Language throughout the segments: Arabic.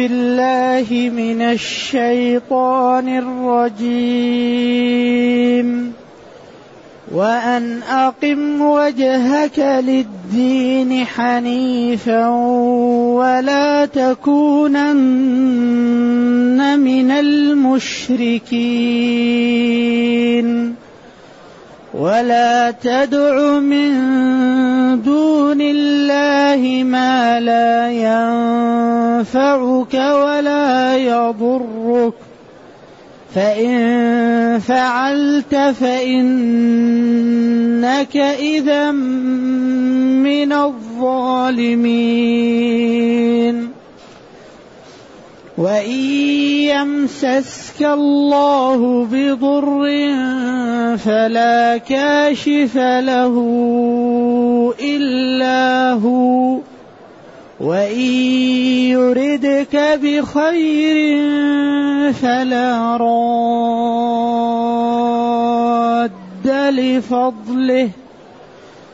بالله من الشيطان الرجيم. وأن أقم وجهك للدين حنيفا ولا تكونن من المشركين. ولا تدع من دون الله ما لا ينفعك ولا يضرك. فإن فعلت فإنك إذا من الظالمين. وإن يمسسك الله بضر فلا كاشف له إلا هو وإن يردك بخير فلا راد لفضله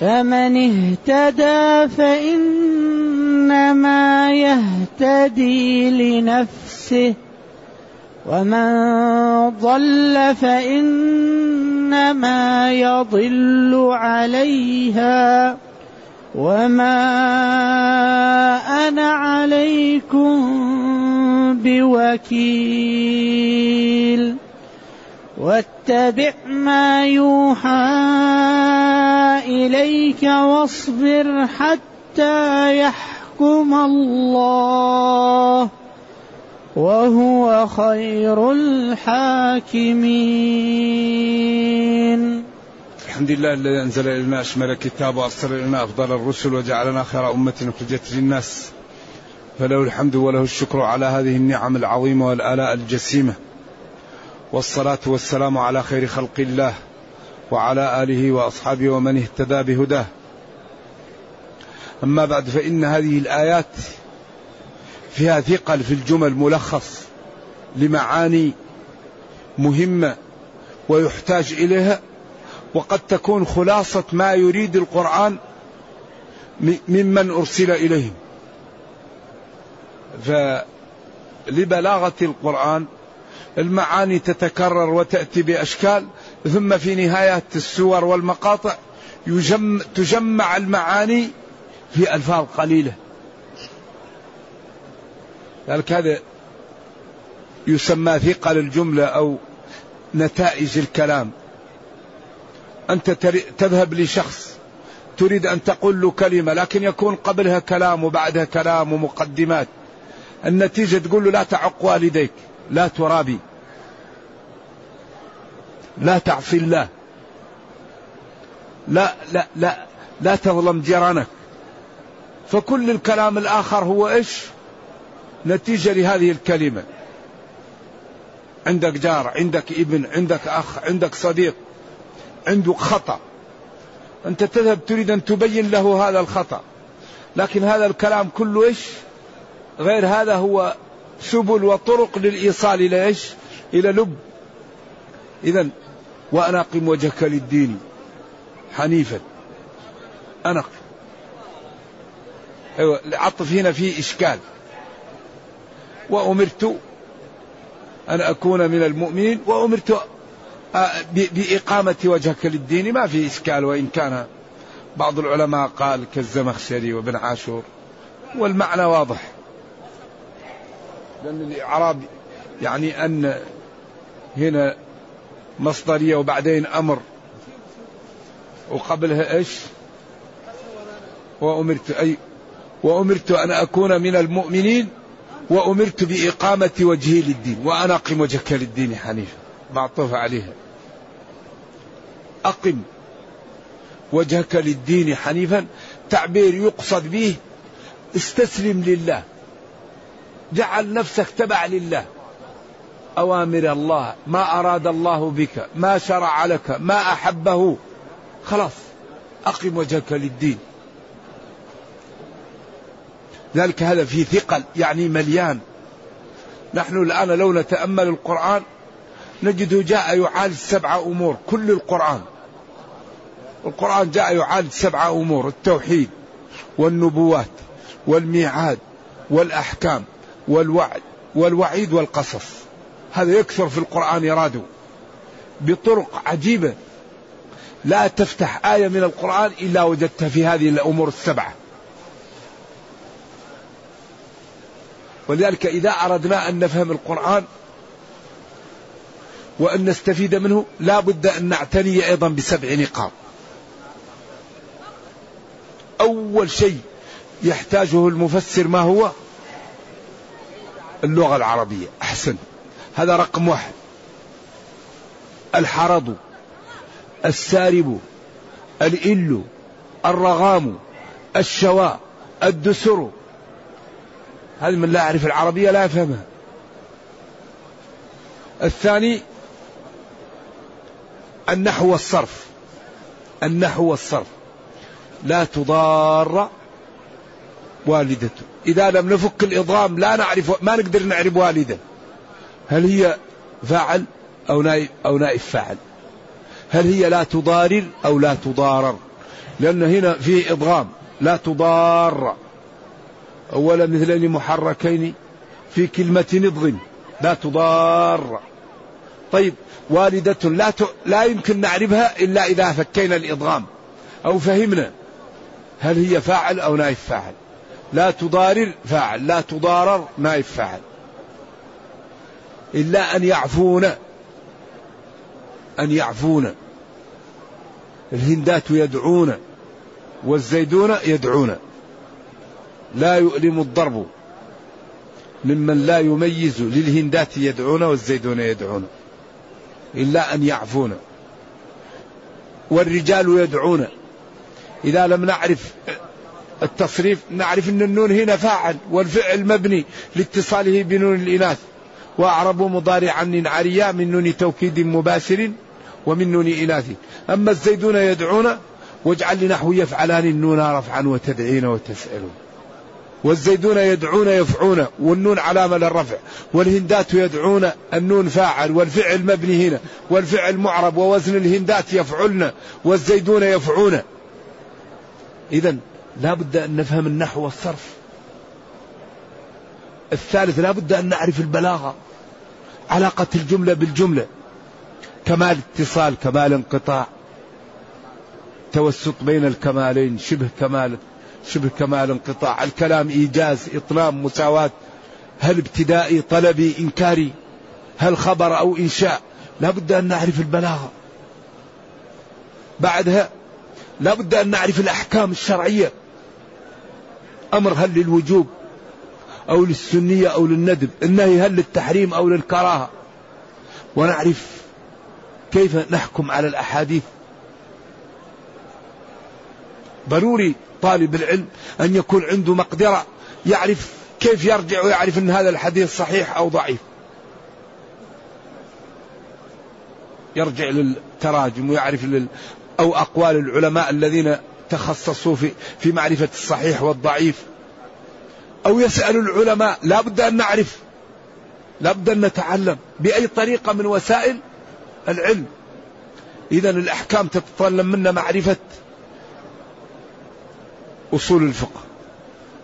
فمن اهتدى فإنما يهتدي لنفسه ومن ضل فإنما يضل عليها وما أنا عليكم بوكيل. واتبع ما يوحى إليك واصبر حتى يحكم الله وهو خير الحاكمين. الحمد لله الذي أنزل إلينا اشمل الكتاب وأرسل إلينا أفضل الرسل وجعلنا خير أمة أخرجت للناس. فله الحمد وله الشكر على هذه النعم العظيمة والآلاء الجسيمة. والصلاة والسلام على خير خلق الله وعلى آله وأصحابه ومن اهتدى بهداه. أما بعد فإن هذه الآيات فيها ثقل في الجمل ملخص لمعاني مهمة ويحتاج إليها وقد تكون خلاصة ما يريد القرآن ممن أرسل إليهم. فلبلاغة القرآن المعاني تتكرر وتأتي بأشكال ثم في نهايه السور والمقاطع يجم تجمع المعاني في ألفاظ قليلة. ذلك هذا يسمى ثقل الجملة أو نتائج الكلام. أنت تذهب لشخص تريد أن تقول له كلمة لكن يكون قبلها كلام وبعدها كلام ومقدمات. النتيجة تقول له لا تعق والديك. لا ترابي. لا تعصي الله. لا لا لا لا تظلم جيرانك. فكل الكلام الآخر هو إيش؟ نتيجة لهذه الكلمة. عندك جار عندك ابن عندك أخ عندك صديق عنده خطأ. أنت تذهب تريد أن تبين له هذا الخطأ. لكن هذا الكلام كله إيش؟ غير هذا هو سبل وطرق للإيصال إلى إيش؟ إلى لب. إذا وأنا أقم وجهك للدين حنيفا. أنا أيوة العطف هنا فيه إشكال. وأمرت أن أكون من المؤمنين وأمرت بإقامة وجهك للدين. ما في إشكال وإن كان بعض العلماء قال كالزمخشري وابن عاشور والمعنى واضح. لأن الإعراب يعني أن هنا مصدرية وبعدين أمر. وقبلها إيش؟ وأمرت أي وأمرت أن أكون من المؤمنين وأمرت بإقامة وجهي للدين وأنا أقم وجهك للدين حنيفا. معطوف عليها. أقم وجهك للدين حنيفا. تعبير يقصد به استسلم لله. جعل نفسك تبع لله. أوامر الله ما أراد الله بك ما شرع لك ما أحبه. خلاص أقم وجهك للدين. ذلك هذا في ثقل يعني مليان. نحن الآن لو نتأمل القرآن نجده جاء يعالج سبع أمور كل القرآن. القرآن جاء يعالج سبع أمور التوحيد والنبوات والميعاد والأحكام. والوعد والوعيد والقصص. هذا يكثر في القرآن يراد بطرق عجيبة. لا تفتح آية من القرآن إلا وجدتها في هذه الأمور السبعة. ولذلك إذا أردنا أن نفهم القرآن وأن نستفيد منه لا بد أن نعتني أيضا بسبع نقاط. أول شيء يحتاجه المفسر ما هو؟ اللغة العربية. أحسن. هذا رقم واحد. الحرض السارب الإل الرغام الشواء الدسر. هذا من لا يعرف العربية لا يفهمها الثاني النحو والصرف. النحو والصرف. لا تضار والدته. إذا لم نفك الإضغام لا نعرف ما نقدر نعرف والدة. هل هي فاعل أو نائب أو نائب فاعل؟ هل هي لا تضارر أو لا تضارر؟ لأن هنا في إضغام. لا تضار. أولا مثلين محركين في كلمة نضغم لا تضار. طيب والدة لا ت... لا يمكن نعرفها إلا إذا فكينا الإضغام أو فهمنا هل هي فاعل أو نائب فاعل. لا تضارر فاعل لا تضارر نائب فاعل إلا أن يعفون أن يعفون. الهندات يدعون والزيدون يدعون. لا يؤلم الضرب. ممن لا يميز للهندات يدعون والزيدون يدعون. إلا أن يعفون. والرجال يدعون. إذا لم نعرف التصريف نعرف أن النون هنا فاعل والفعل مبني لاتصاله بنون الإناث. وأعرب مضارعا عريا من نون توكيد مباشر ومن نون إناث. أما الزيدون يدعون واجعل لنحو يفعلان النون رفعا وتدعين وتسألون. والزيدون يدعون يفعون والنون علامة للرفع. والهندات يدعون النون فاعل والفعل مبني هنا. والفعل معرب ووزن الهندات يفعلن والزيدون يفعون. إذا لا بد أن نفهم النحو والصرف. الثالث لا بد أن نعرف البلاغة. علاقة الجملة بالجملة. كمال اتصال كمال انقطاع. توسط بين الكمالين شبه كمال شبه كمال انقطاع. الكلام إيجاز إطلام مساواة. هل ابتدائي طلبي إنكاري؟ هل خبر أو إنشاء؟ لا بد أن نعرف البلاغة. بعدها لا بد أن نعرف الأحكام الشرعية. أمر هل للوجوب أو للسنية أو للندب؟ النهي هل للتحريم أو للكراهة؟ ونعرف كيف نحكم على الأحاديث. ضروري طالب العلم أن يكون عنده مقدرة يعرف كيف يرجع ويعرف أن هذا الحديث صحيح أو ضعيف. يرجع للتراجم ويعرف لل أو أقوال العلماء الذين تخصصوا في في معرفة الصحيح والضعيف. أو يسأل العلماء لا بد أن نعرف. لا بد أن نتعلم. بأي طريقة من وسائل العلم. إذا الأحكام تتطلب منا معرفة أصول الفقه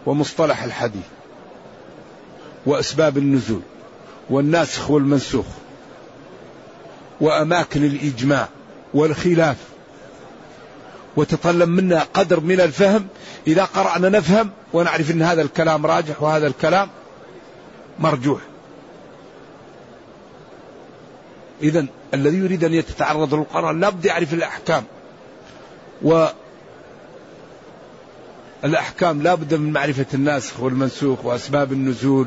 ومصطلح الحديث وأسباب النزول والناسخ والمنسوخ وأماكن الإجماع والخلاف. وتطلب منا قدر من الفهم. إذا قرأنا نفهم ونعرف أن هذا الكلام راجح وهذا الكلام مرجوح. إذا الذي يريد أن يتعرض للقرآن لابد يعرف الأحكام. و الأحكام لا بد من معرفة الناسخ والمنسوخ وأسباب النزول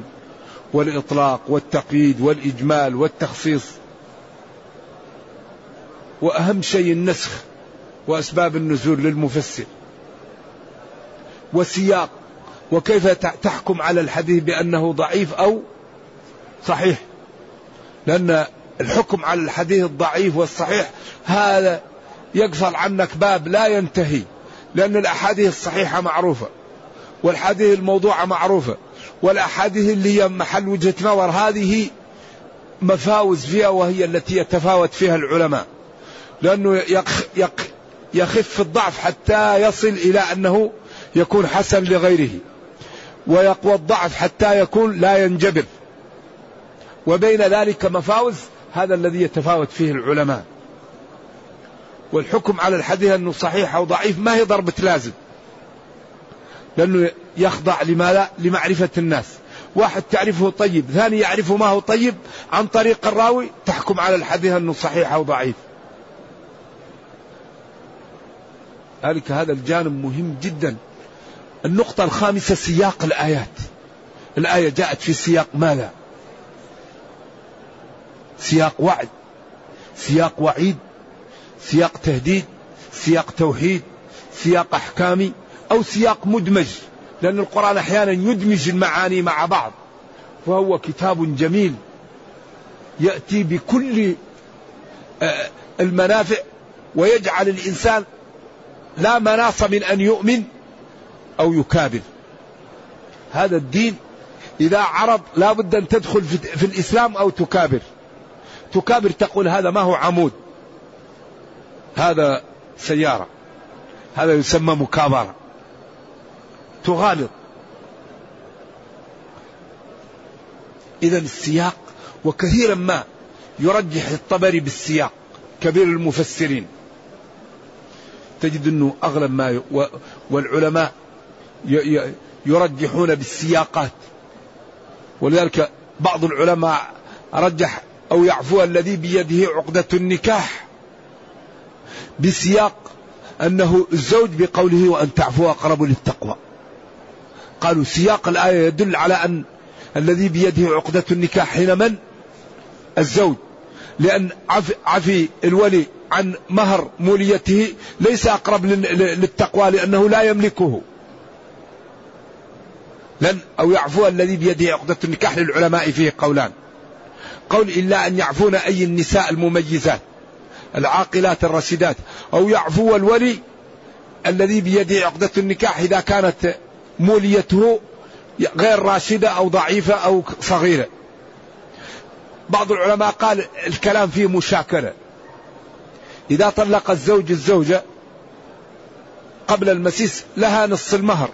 والإطلاق والتقييد والإجمال والتخصيص. وأهم شيء النسخ. وأسباب النزول للمفسر وسياق وكيف تحكم على الحديث بأنه ضعيف أو صحيح. لأن الحكم على الحديث الضعيف والصحيح هذا يقفل عنك باب لا ينتهي لأن الأحاديث الصحيحة معروفة والحديث الموضوعة معروفة والأحاديث اللي هي محل وجهة نظر هذه مفاوز فيها وهي التي يتفاوت فيها العلماء. لأنه يخف الضعف حتى يصل إلى أنه يكون حسن لغيره ويقوى الضعف حتى يكون لا ينجبر. وبين ذلك مفاوز هذا الذي يتفاوت فيه العلماء. والحكم على الحديث أنه صحيح أو ضعيف ما هي ضربة لازم. لأنه يخضع لماذا لمعرفة الناس. واحد تعرفه طيب ثاني يعرف ما هو طيب عن طريق الراوي تحكم على الحديث أنه صحيح أو ضعيف. ذلك هذا الجانب مهم جدا. النقطة الخامسة سياق الآيات. الآية جاءت في سياق ماذا؟ سياق وعد سياق وعيد سياق تهديد سياق توحيد سياق أحكامي أو سياق مدمج. لأن القرآن أحيانا يدمج المعاني مع بعض. فهو كتاب جميل. يأتي بكل آه، المنافع ويجعل الإنسان لا مناص من أن يؤمن أو يكابر. هذا الدين إذا عرض لا بد أن تدخل في الإسلام أو تكابر. تكابر تقول هذا ما هو عمود. هذا سيارة. هذا يسمى مكابرة. تغالط. إذا السياق وكثيرا ما يرجح الطبري بالسياق كبير المفسرين. تجد أنه أغلب ما. والعلماء. يرجحون بالسياقات ولذلك بعض العلماء رجح أو يعفو الذي بيده عقدة النكاح بسياق أنه الزوج بقوله وأن تعفو أقرب للتقوى قالوا سياق الآية يدل على أن الذي بيده عقدة النكاح حين من الزوج لأن عفي, عفي الولي عن مهر موليته ليس أقرب للتقوى لأنه لا يملكه. لن أو يعفو الذي بيده عقدة النكاح للعلماء فيه قولان. قول إلا أن يعفون أي النساء المميزات العاقلات الرشيدات. أو يعفو الولي الذي بيده عقدة النكاح إذا كانت موليته غير راشدة أو ضعيفة أو صغيرة. بعض العلماء قال الكلام فيه مشاكلة. إذا طلق الزوج الزوجة قبل المسيس لها نص المهر.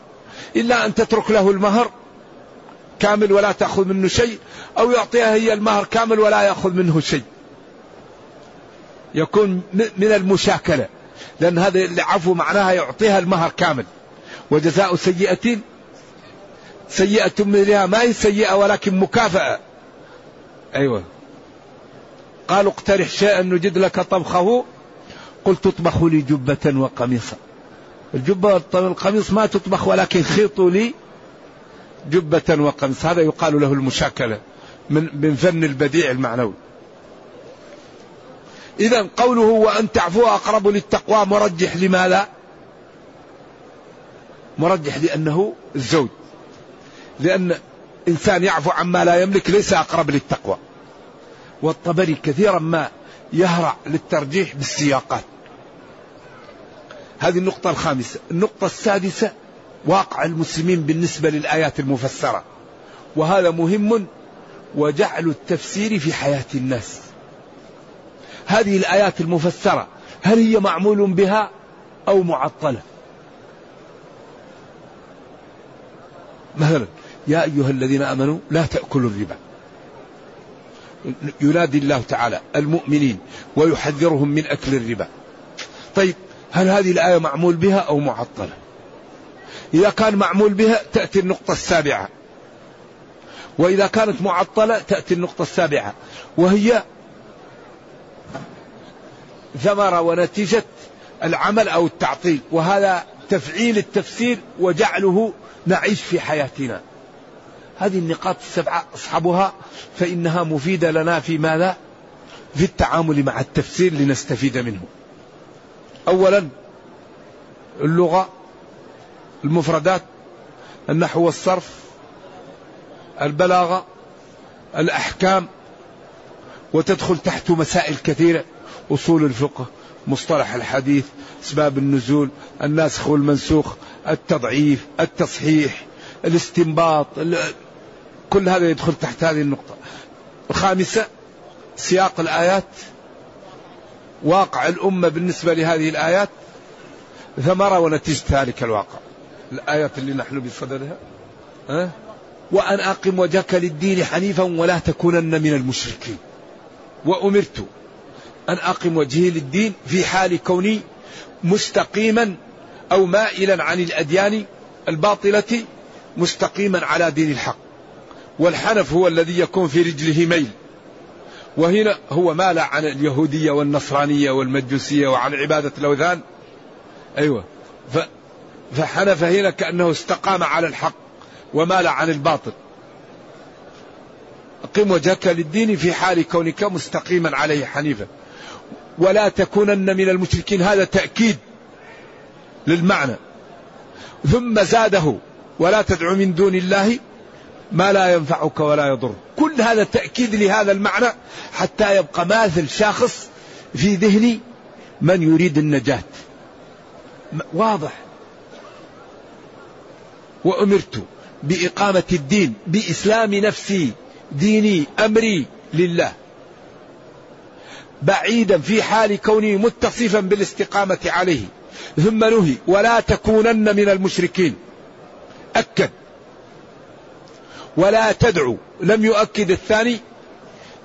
إلا أن تترك له المهر كامل ولا تأخذ منه شيء أو يعطيها هي المهر كامل ولا يأخذ منه شيء. يكون من المشاكلة. لأن هذا العفو معناها يعطيها المهر كامل. وجزاء سيئة سيئة مثلها ما هي سيئة ولكن مكافأة. أيوة. قالوا اقترح شيئا نجد لك طبخه. قلت اطبخوا لي جبة وقميصا. الجبة والقميص ما تطبخ ولكن خيطوا لي جبة وقميص. هذا يقال له المشاكلة من من فن البديع المعنوي. إذا قوله وأن تعفو أقرب للتقوى مرجح لماذا؟ مرجح لأنه الزوج. لأن إنسان يعفو عما لا يملك ليس أقرب للتقوى. والطبري كثيرا ما يهرع للترجيح بالسياقات. هذه النقطة الخامسة. النقطة السادسة واقع المسلمين بالنسبة للآيات المفسرة. وهذا مهم وجعل التفسير في حياة الناس. هذه الآيات المفسرة هل هي معمول بها أو معطلة؟ مثلا يا أيها الذين آمنوا لا تأكلوا الربا. ينادي الله تعالى المؤمنين ويحذرهم من أكل الربا. طيب هل هذه الآية معمول بها أو معطلة؟ إذا كان معمول بها تأتي النقطة السابعة. وإذا كانت معطلة تأتي النقطة السابعة. وهي ثمرة ونتيجة العمل أو التعطيل. وهذا تفعيل التفسير وجعله نعيش في حياتنا. هذه النقاط السبعة أصحابها فإنها مفيدة لنا في ماذا؟ في التعامل مع التفسير لنستفيد منه. أولا اللغة المفردات النحو والصرف البلاغة الأحكام وتدخل تحته مسائل كثيرة أصول الفقه مصطلح الحديث أسباب النزول الناسخ والمنسوخ التضعيف التصحيح الاستنباط كل هذا يدخل تحت هذه النقطة. الخامسة سياق الآيات واقع الأمة بالنسبة لهذه الآيات ثمرة ونتيجة ذلك الواقع. الآيات اللي نحن بصددها أه؟ وأن أقم وجهك للدين حنيفا ولا تكونن من المشركين. وأمرت أن أقم وجهي للدين في حال كوني مستقيما أو مائلا عن الأديان الباطلة مستقيما على دين الحق. والحنف هو الذي يكون في رجله ميل. وهنا هو مال عن اليهودية والنصرانية والمجوسية وعن عبادة الأوثان. أيوة. فحنف هنا كأنه استقام على الحق ومال عن الباطل. قم وجهك للدين في حال كونك مستقيما عليه حنيفا. ولا تكونن من المشركين. هذا تأكيد للمعنى. ثم زاده. ولا تدعو من دون الله ما لا ينفعك ولا يضر. كل هذا تأكيد لهذا المعنى حتى يبقى ماثل شاخص في ذهن من يريد النجاة. واضح. وأمرت بإقامة الدين بإسلام نفسي ديني أمري لله. بعيدا في حال كونه متصفا بالاستقامة عليه. ثم نهي ولا تكونن من المشركين. أكد. ولا تدعو. لم يؤكد الثاني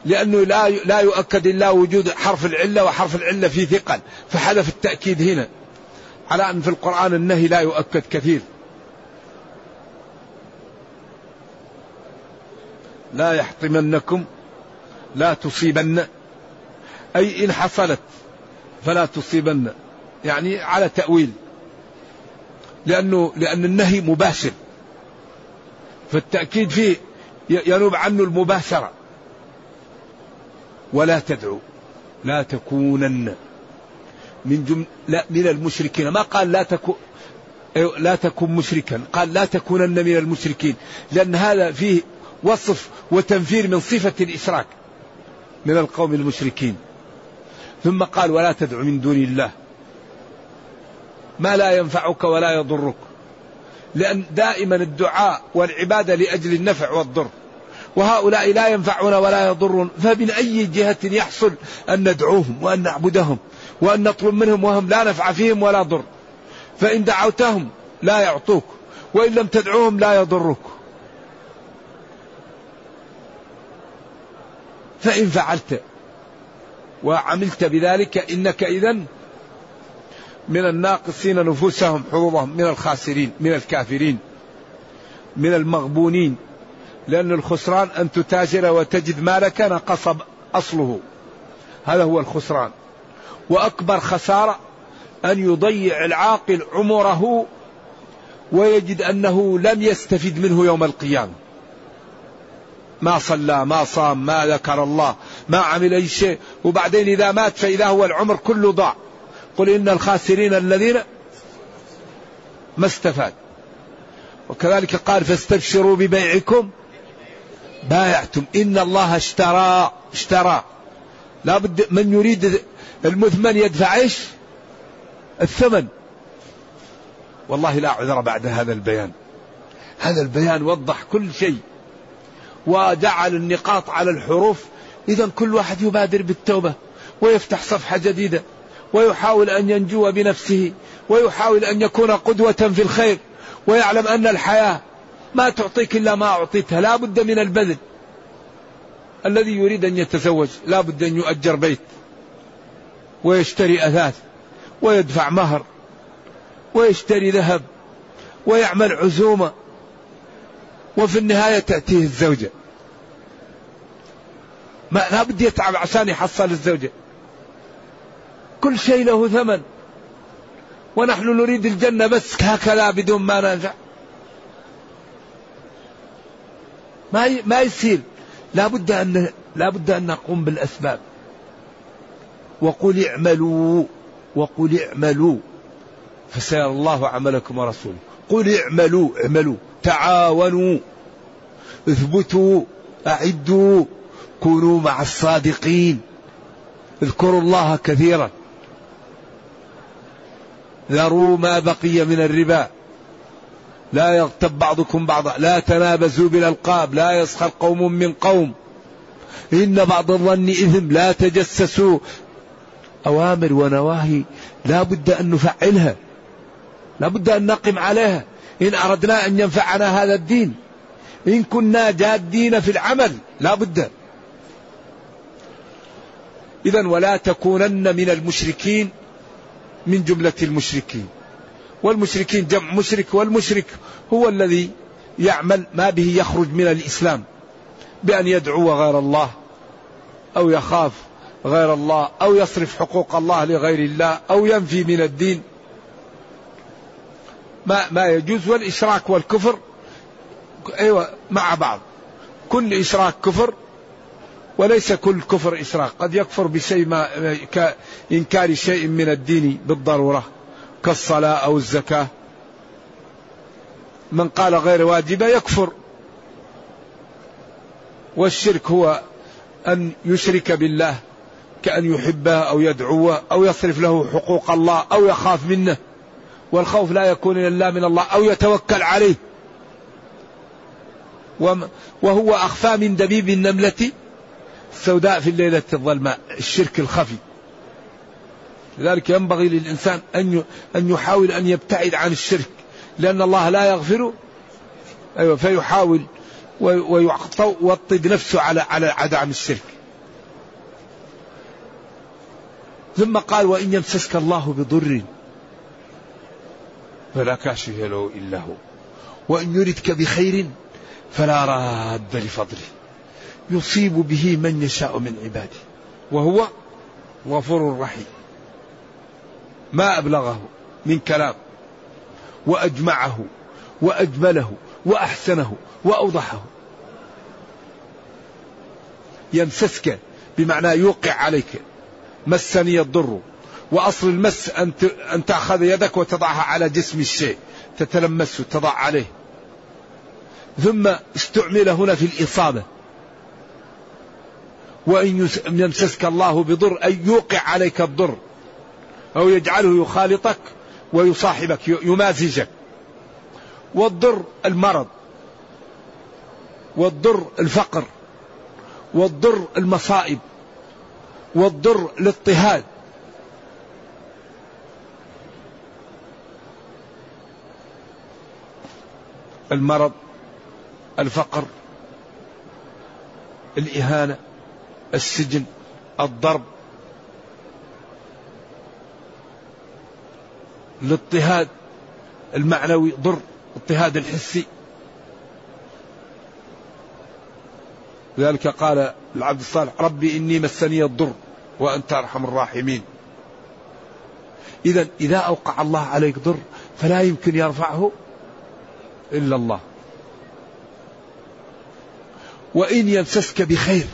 لأنه لا لا يؤكد إلا وجود حرف العلة وحرف العلة في ثقل. فحذف التأكيد هنا. على أن في القرآن النهي لا يؤكد كثير. لا يحطمنكم لا تصيبن. أي إن حصلت فلا تصيبن. يعني على تأويل. لأنه لأن النهي مباشر. فالتأكيد فيه ينوب عنه المباشرة. ولا تدعو لا تكونن من جم... لا من المشركين. ما قال لا تكون لا تكن مشركا. قال لا تكونن من المشركين لأن هذا فيه وصف وتنفير من صفة الإشراك من القوم المشركين. ثم قال ولا تدع من دون الله. ما لا ينفعك ولا يضرك. لأن دائما الدعاء والعبادة لأجل النفع والضر. وهؤلاء لا ينفعون ولا يضرون. فمن أي جهة يحصل أن ندعوهم وأن نعبدهم وأن نطلب منهم وهم لا نفع فيهم ولا ضر. فإن دعوتهم لا يعطوك وإن لم تدعوهم لا يضرك فإن فعلت وعملت بذلك إنك إذا من الناقصين نفوسهم حظوظهم من الخاسرين من الكافرين من المغبونين. لأن الخسران أن تتاجر وتجد مالك نقص أصله. هذا هو الخسران. وأكبر خسارة أن يضيع العاقل عمره ويجد أنه لم يستفد منه يوم القيامة. ما صلى ما صام ما ذكر الله ما عمل أي شيء. وبعدين إذا مات فإذا هو العمر كله ضاع. قل إن الخاسرين الذين ما استفاد. وكذلك قال فاستبشروا ببيعكم بايعتم. إن الله اشترى اشترى. لابد من يريد المثمن يدفع إيش؟ الثمن. والله لا عذر بعد هذا البيان. هذا البيان وضح كل شيء. وجعل النقاط على الحروف. إذا كل واحد يبادر بالتوبة. ويفتح صفحة جديدة. ويحاول أن ينجو بنفسه ويحاول أن يكون قدوة في الخير ويعلم أن الحياة ما تعطيك إلا ما أعطيتها لا بد من البذل. الذي يريد أن يتزوج لا بد أن يؤجر بيت ويشتري أثاث ويدفع مهر ويشتري ذهب ويعمل عزومة وفي النهاية تأتيه الزوجة. ما لا بد يتعب عشان يحصل الزوجة. كل شيء له ثمن. ونحن نريد الجنة بس هكذا بدون ما ننفع ما ما يصير. لا بد أن لا بد أن نقوم بالأسباب. وقل اعملوا. وقل اعملوا. فسيرى الله عملكم ورسوله. قل اعملوا. اعملوا. تعاونوا. اثبتوا. أعدوا. كونوا مع الصادقين. اذكروا الله كثيرا. ذروا ما بقي من الربا. لا يغتب بعضكم بعضا. لا تنابزوا بالألقاب. لا يسخر قوم من قوم. إن بعض الظن اثم لا تجسسوا. أوامر ونواهي لا بد أن نفعلها. لا بد أن نقم عليها. إن أردنا أن ينفعنا هذا الدين. إن كنا جادين في العمل. لا بد. اذا ولا تكونن من المشركين. من جملة المشركين. والمشركين جمع مشرك والمشرك هو الذي يعمل ما به يخرج من الإسلام. بأن يدعو غير الله أو يخاف غير الله أو يصرف حقوق الله لغير الله أو ينفي من الدين. ما ما يجوز. والإشراك والكفر أيوة مع بعض. كل إشراك كفر وليس كل كفر إشراك قد يكفر بشيء ما كإنكار شيء من الدين بالضرورة كالصلاة أو الزكاة. من قال غير واجبة يكفر. والشرك هو أن يشرك بالله كأن يحبه أو يدعوه أو يصرف له حقوق الله أو يخاف منه. والخوف لا يكون إلا من الله أو يتوكل عليه. وهو أخفى من دبيب النملة. السوداء في الليلة الظلماء الشرك الخفي. لذلك ينبغي للإنسان أن يحاول أن يبتعد عن الشرك لأن الله لا يغفر أيوة فيحاول ويوطد نفسه على على عدم الشرك. ثم قال وإن يمسسك الله بضر فلا كاشف له إلا هو. وإن يردك بخير فلا راد لفضله. يصيب به من يشاء من عباده وهو غفور رحيم. ما أبلغه من كلام وأجمعه وأجمله وأحسنه وأوضحه. يمسسك بمعنى يوقع عليك. مسني الضر وأصل المس أن تأخذ يدك وتضعها على جسم الشيء تتلمسه تضع عليه. ثم استعمل هنا في الإصابة. وإن يمسسك الله بضر أي يوقع عليك الضر أو يجعله يخالطك ويصاحبك يمازجك. والضر المرض والضر الفقر والضر المصائب والضر الاضطهاد. المرض الفقر الإهانة. السجن الضرب الاضطهاد المعنوي ضر الاضطهاد الحسي. لذلك قال العبد الصالح ربي إني مسني الضر وأنت أرحم الراحمين. إذا إذا أوقع الله عليك ضر فلا يمكن يرفعه إلا الله. وإن يمسسك بخير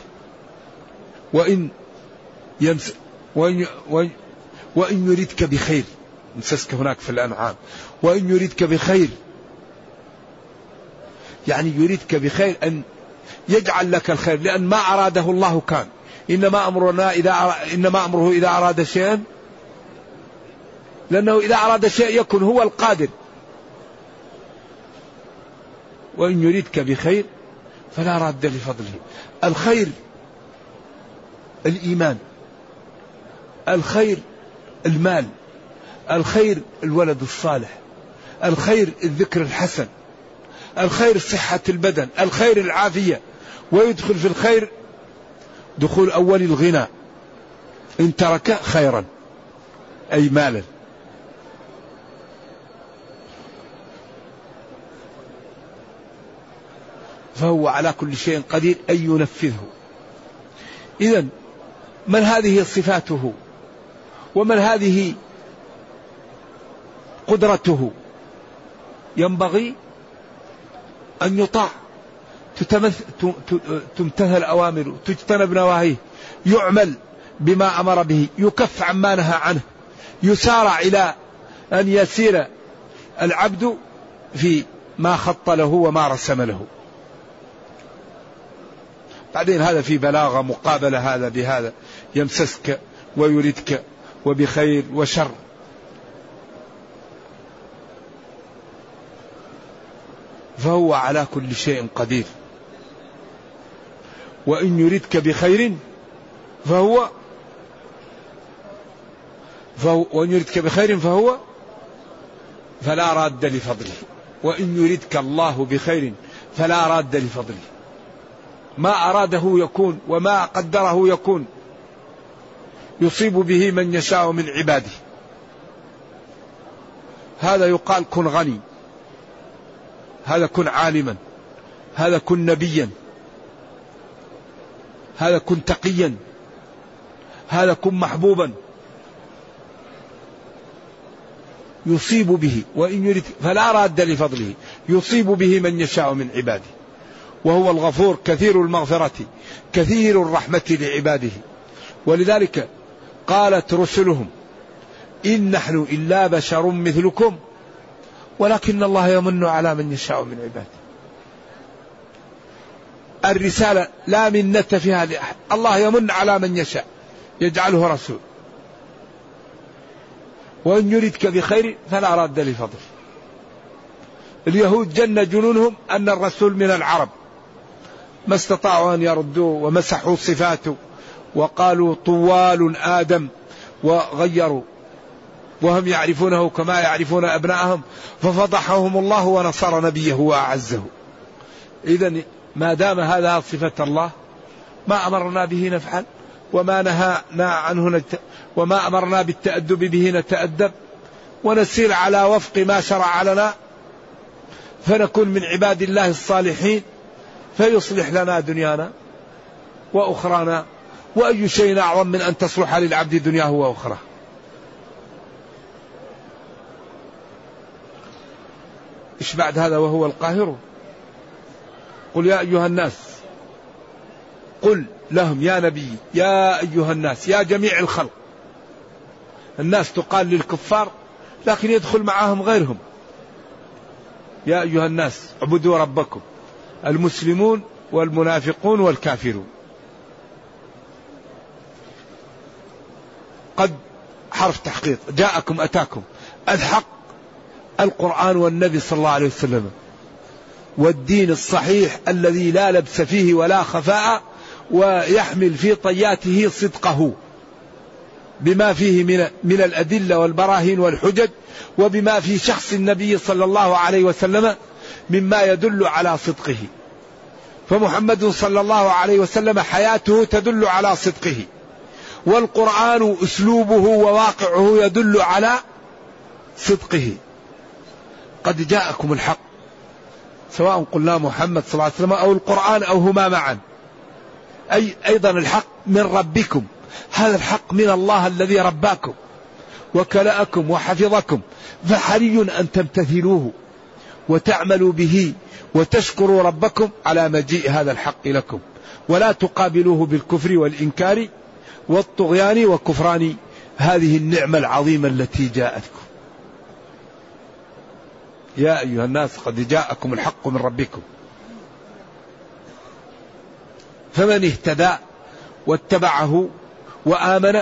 وإن يمس وإن, وإن, وإن يردك بخير. مسسك هناك في الأنعام. وإن يريدك بخير. يعني يريدك بخير أن يجعل لك الخير. لأن ما أراده الله كان. إنما أمرنا إذا إنما أمره إذا أراد شيئا. لأنه إذا أراد شيء يكون هو القادر. وإن يريدك بخير فلا راد لفضله. الخير الإيمان الخير المال الخير الولد الصالح الخير الذكر الحسن الخير صحة البدن الخير العافية. ويدخل في الخير دخول أول الغنى. إن ترك خيرا أي مالا. فهو على كل شيء قدير أن ينفذه. إذا من هذه صفاته ومن هذه قدرته؟ ينبغي أن يطاع. تمتثل أوامره تجتنب نواهيه يعمل بما أمر به يكف عما نهى عنه يسارع إلى أن يسير العبد في ما خط له وما رسم له. بعدين هذا في بلاغة مقابلة هذا بهذا. يمسسك ويردك وبخير وشر. فهو على كل شيء قدير. وإن يردك بخير فهو وإن يردك بخير فهو فلا راد لفضله. وإن يردك الله بخير فلا راد لفضله. ما أراده يكون وما قدره يكون. يصيب به من يشاء من عباده. هذا يقال كن غني. هذا كن عالما. هذا كن نبيا. هذا كن تقيا. هذا كن محبوبا. يصيب به وإن يريد فلا راد لفضله. يصيب به من يشاء من عباده. وهو الغفور كثير المغفرة كثير الرحمة لعباده. ولذلك قالت رسلهم إن نحن إلا بشر مثلكم ولكن الله يمن على من يشاء من عباده. الرسالة لا منة فيها لأحد الله يمن على من يشاء يجعله رسول. وإن يردك بخير فلا راد لفضله اليهود جن جنونهم أن الرسول من العرب ما استطاعوا أن يردوه ومسحوا صفاته. وقالوا طوال آدم وغيروا وهم يعرفونه كما يعرفون أبنائهم ففضحهم الله ونصر نبيه وأعزه. إذا ما دام هذا صفة الله ما أمرنا به نفعل وما نهانا عنه نجت وما أمرنا بالتأدب به نتأدب ونسير على وفق ما شرع لنا فنكون من عباد الله الصالحين فيصلح لنا دنيانا وأخرانا وأي شيء أعظم من أن تصلح للعبد دنياه وأخراه. إيش بعد هذا وهو القاهر؟ قل يا أيها الناس قل لهم يا نبي يا أيها الناس يا جميع الخلق. الناس تقال للكفار لكن يدخل معهم غيرهم. يا أيها الناس اعبدوا ربكم المسلمون والمنافقون والكافرون. قد حرف تحقيق جاءكم أتاكم الحق القرآن والنبي صلى الله عليه وسلم والدين الصحيح الذي لا لبس فيه ولا خفاء ويحمل في طياته صدقه بما فيه من من الأدلة والبراهين والحجج وبما في شخص النبي صلى الله عليه وسلم مما يدل على صدقه. فمحمد صلى الله عليه وسلم حياته تدل على صدقه. والقرآن أسلوبه وواقعه يدل على صدقه. قد جاءكم الحق سواء قلنا محمد صلى الله عليه وسلم أو القرآن أو هما معا. أي أيضا الحق من ربكم هذا الحق من الله الذي رباكم وكلأكم وحفظكم فحري أن تمتثلوه وتعملوا به وتشكروا ربكم على مجيء هذا الحق لكم ولا تقابلوه بالكفر والإنكار والطغيان وكفران هذه النعمة العظيمة التي جاءتكم. يا أيها الناس قد جاءكم الحق من ربكم. فمن اهتدى واتبعه وآمن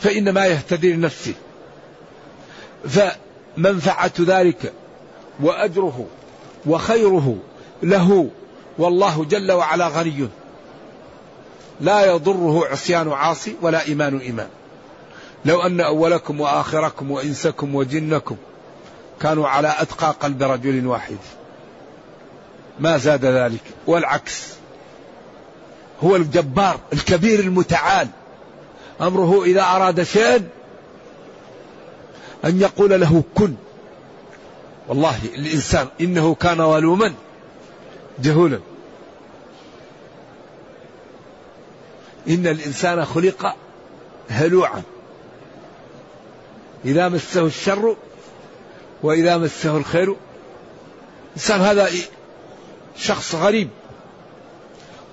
فإنما يهتدي لنفسه. فمنفعة ذلك وأجره وخيره له والله جل وعلا غني. لا يضره عصيان عاصي ولا إيمان إيمان. لو أن أولكم وآخركم وإنسكم وجنكم كانوا على أتقى قلب رجل واحد. ما زاد ذلك. والعكس. هو الجبار الكبير المتعال. أمره إذا أراد شيئا أن يقول له كن. والله الإنسان إنه كان ظلوما جهولا. إن الإنسان خلق هلوعا. إذا مسه الشر وإذا مسه الخير. الإنسان هذا شخص غريب.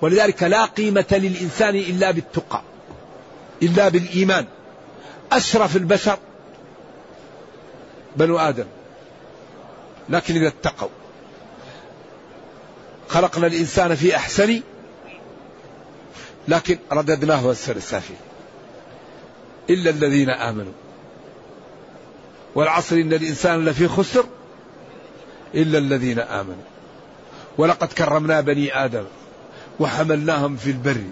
ولذلك لا قيمة للإنسان إلا بالتقى إلا بالإيمان. أشرف البشر بنو آدم. لكن إذا اتقوا خلقنا الإنسان في أحسن لكن رددناه أسفل السافلين إلا الذين آمنوا. والعصر إن الإنسان لفي خسر. إلا الذين آمنوا. ولقد كرمنا بني آدم وحملناهم في البر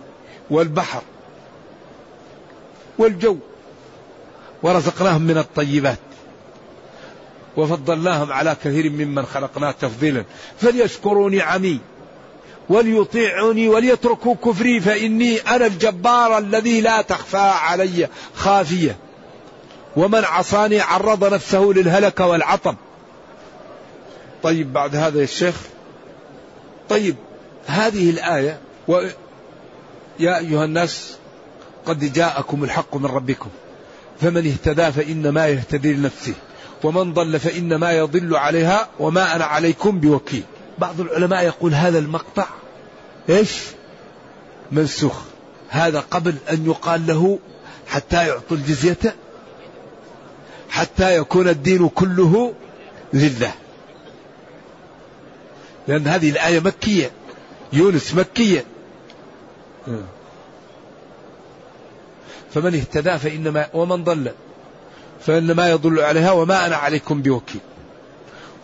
والبحر والجو. ورزقناهم من الطيبات. وفضلناهم على كثير ممن خلقنا تفضيلا. فليشكروا نعمي. وليطيعوني وليتركوا كفري فإني أنا الجبار الذي لا تخفى علي خافية. ومن عصاني عرض نفسه للهلك والعطب. طيب بعد هذا يا الشيخ طيب هذه الآية و يا أيها الناس قد جاءكم الحق من ربكم. فمن اهتدى فإنما يهتدي لنفسه ومن ضل فإنما يضل عليها وما أنا عليكم بوكيل. بعض العلماء يقول هذا المقطع إيش؟ منسوخ. هذا قبل أن يقال له حتى يعطوا الجزية حتى يكون الدين كله لله. لأن هذه الآية مكية يونس مكية. فمن اهتدى فإنما ومن ضل فإنما يضل عليها وما أنا عليكم بوكيل.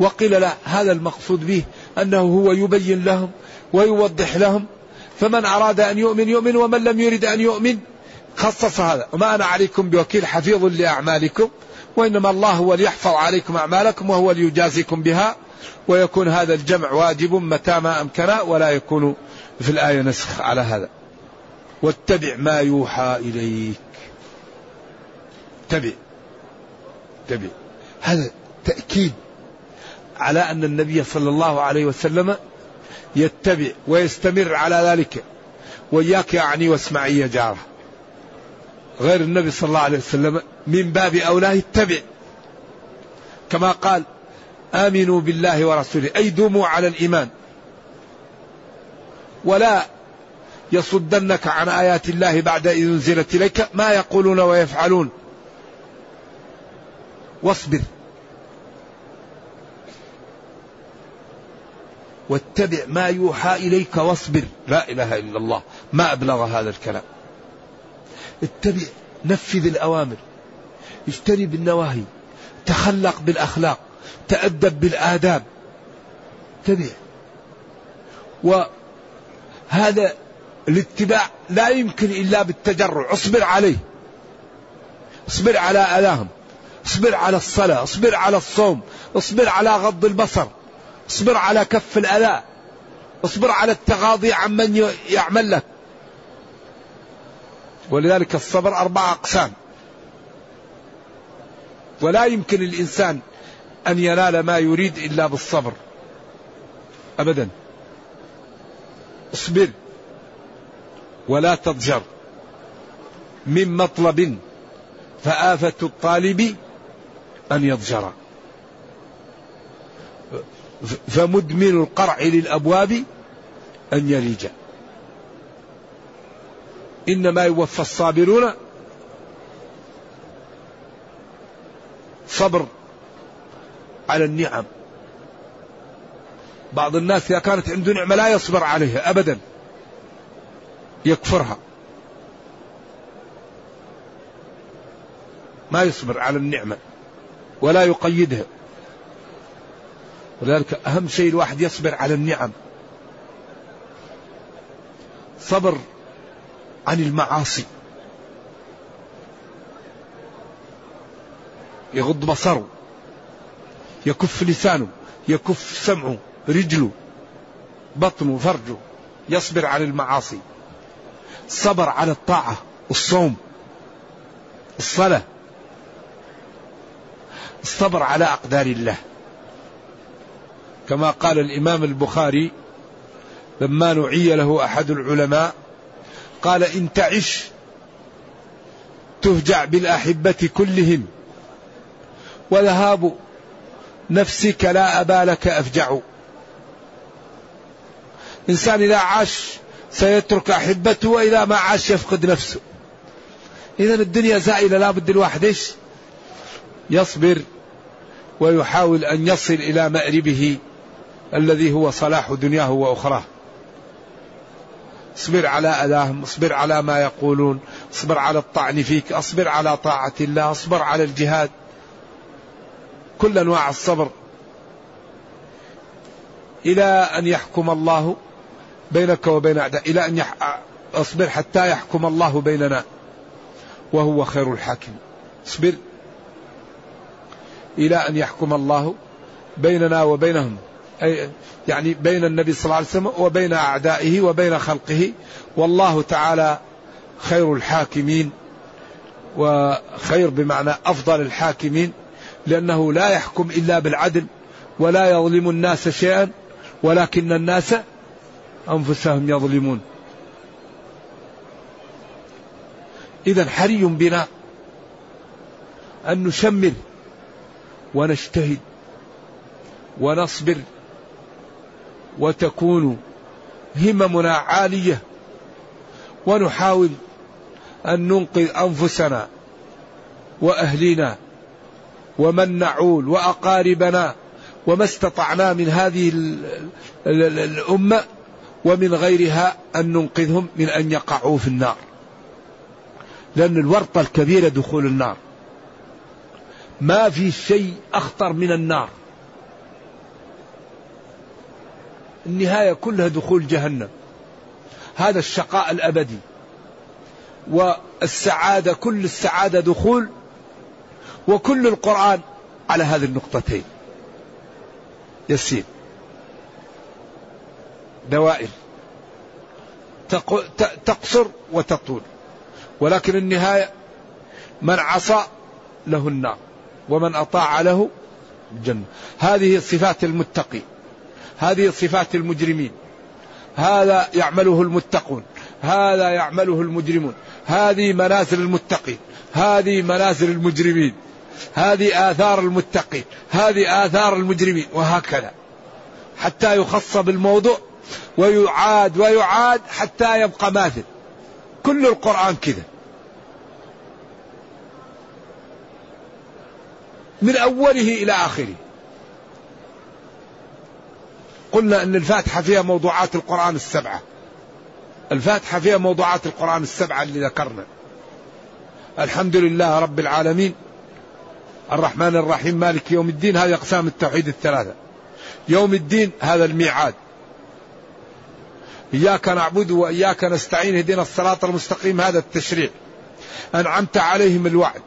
وقيل لا هذا المقصود به أنه هو يبين لهم ويوضح لهم فمن أراد أن يؤمن يؤمن ومن لم يرد أن يؤمن خصص هذا. وما أنا عليكم بوكيل حفيظ لأعمالكم وإنما الله هو ليحفظ عليكم أعمالكم وهو ليجازيكم بها ويكون هذا الجمع واجب متى ما أمكن ولا يكون في الآية نسخ على هذا. واتبع ما يوحى إليك. اتبع اتبع هذا تأكيد. على أن النبي صلى الله عليه وسلم يتبع ويستمر على ذلك. وإياك يعني واسمعي يا جارة. غير النبي صلى الله عليه وسلم من باب أولاه اتبع. كما قال آمنوا بالله ورسوله. أي دوموا على الإيمان. ولا يصدنك عن آيات الله بعد إذ أنزلت إليك ما يقولون ويفعلون. واصبر. واتبع ما يوحى إليك واصبر. لا إله إلا الله. ما أبلغ هذا الكلام. اتبع نفذ الأوامر. اجتنب النواهي تخلق بالأخلاق. تأدب بالآداب. اتبع. وهذا الاتباع لا يمكن إلا بالتجرع. اصبر عليه. اصبر على أذاهم اصبر على الصلاة. اصبر على الصوم. اصبر على غض البصر. اصبر على كف الأذى اصبر على التغاضي عمن يعمل لك. ولذلك الصبر أربع أقسام. ولا يمكن الإنسان أن ينال ما يريد إلا بالصبر. أبدا. اصبر. ولا تضجر. من مطلب فآفة الطالب أن يضجر. فمدمن القرع للأبواب أن يلج إنما يوفى الصابرون صبر على النعم. بعض الناس إذا كانت عنده نعمة لا يصبر عليها أبدا. يكفرها. ما يصبر على النعمة ولا يقيدها. ولذلك أهم شيء الواحد يصبر على النعم. صبر عن المعاصي. يغض بصره. يكف لسانه. يكف سمعه. رجله. بطنه. فرجه. يصبر على المعاصي. صبر على الطاعة. الصوم. الصلاة. الصبر على أقدار الله. كما قال الإمام البخاري لما نعي له أحد العلماء قال إن تعش تهجع بالأحبة كلهم وذهاب نفسك لا أبا لك أفجع. إنسان إذا عاش سيترك أحبته وإذا ما عاش يفقد نفسه. إذا الدنيا زائلة لا بد الواحد إيش؟ يصبر ويحاول أن يصل إلى مأربه. الذي هو صلاح دنياه وأخراه. اصبر على أذاهم اصبر على ما يقولون اصبر على الطعن فيك اصبر على طاعة الله اصبر على الجهاد. كل أنواع الصبر. إلى أن يحكم الله بينك وبين أعداء إلى أن يح... اصبر حتى يحكم الله بيننا. وهو خير الحاكم. اصبر. إلى أن يحكم الله بيننا وبينهم. يعني بين النبي صلى الله عليه وسلم وبين أعدائه وبين خلقه. والله تعالى خير الحاكمين وخير بمعنى أفضل الحاكمين لأنه لا يحكم إلا بالعدل ولا يظلم الناس شيئا ولكن الناس أنفسهم يظلمون. إذا حري بنا أن نشمل ونجتهد ونصبر وتكون هممنا عالية ونحاول أن ننقذ أنفسنا واهلنا ومن نعول وأقاربنا وما استطعنا من هذه الأمة ومن غيرها أن ننقذهم من أن يقعوا في النار. لأن الورطة الكبيرة دخول النار. ما في شيء أخطر من النار. النهاية كلها دخول جهنم. هذا الشقاء الأبدي. والسعادة كل السعادة دخول وكل القرآن على هذه النقطتين. يسير. دوائر. تقصر وتطول. ولكن النهاية من عصى له النار. ومن أطاع له الجنة هذه صفات المتقين هذه صفات المجرمين. هذا يعمله المتقون. هذا يعمله المجرمون. هذه منازل المتقين. هذه منازل المجرمين. هذه آثار المتقين. هذه آثار المجرمين. وهكذا. حتى يخص بالموضوع ويعاد ويعاد حتى يبقى ماثل. كل القرآن كذا. من أوله إلى آخره. قلنا أن الفاتحة فيها موضوعات القرآن السبعة. الفاتحة فيها موضوعات القرآن السبعة اللي ذكرنا. الحمد لله رب العالمين. الرحمن الرحيم مالك يوم الدين هذه أقسام التوحيد الثلاثة. يوم الدين هذا الميعاد. إياك نعبد وإياك نستعين اهدنا الصراط المستقيم هذا التشريع. أنعمت عليهم الوعد.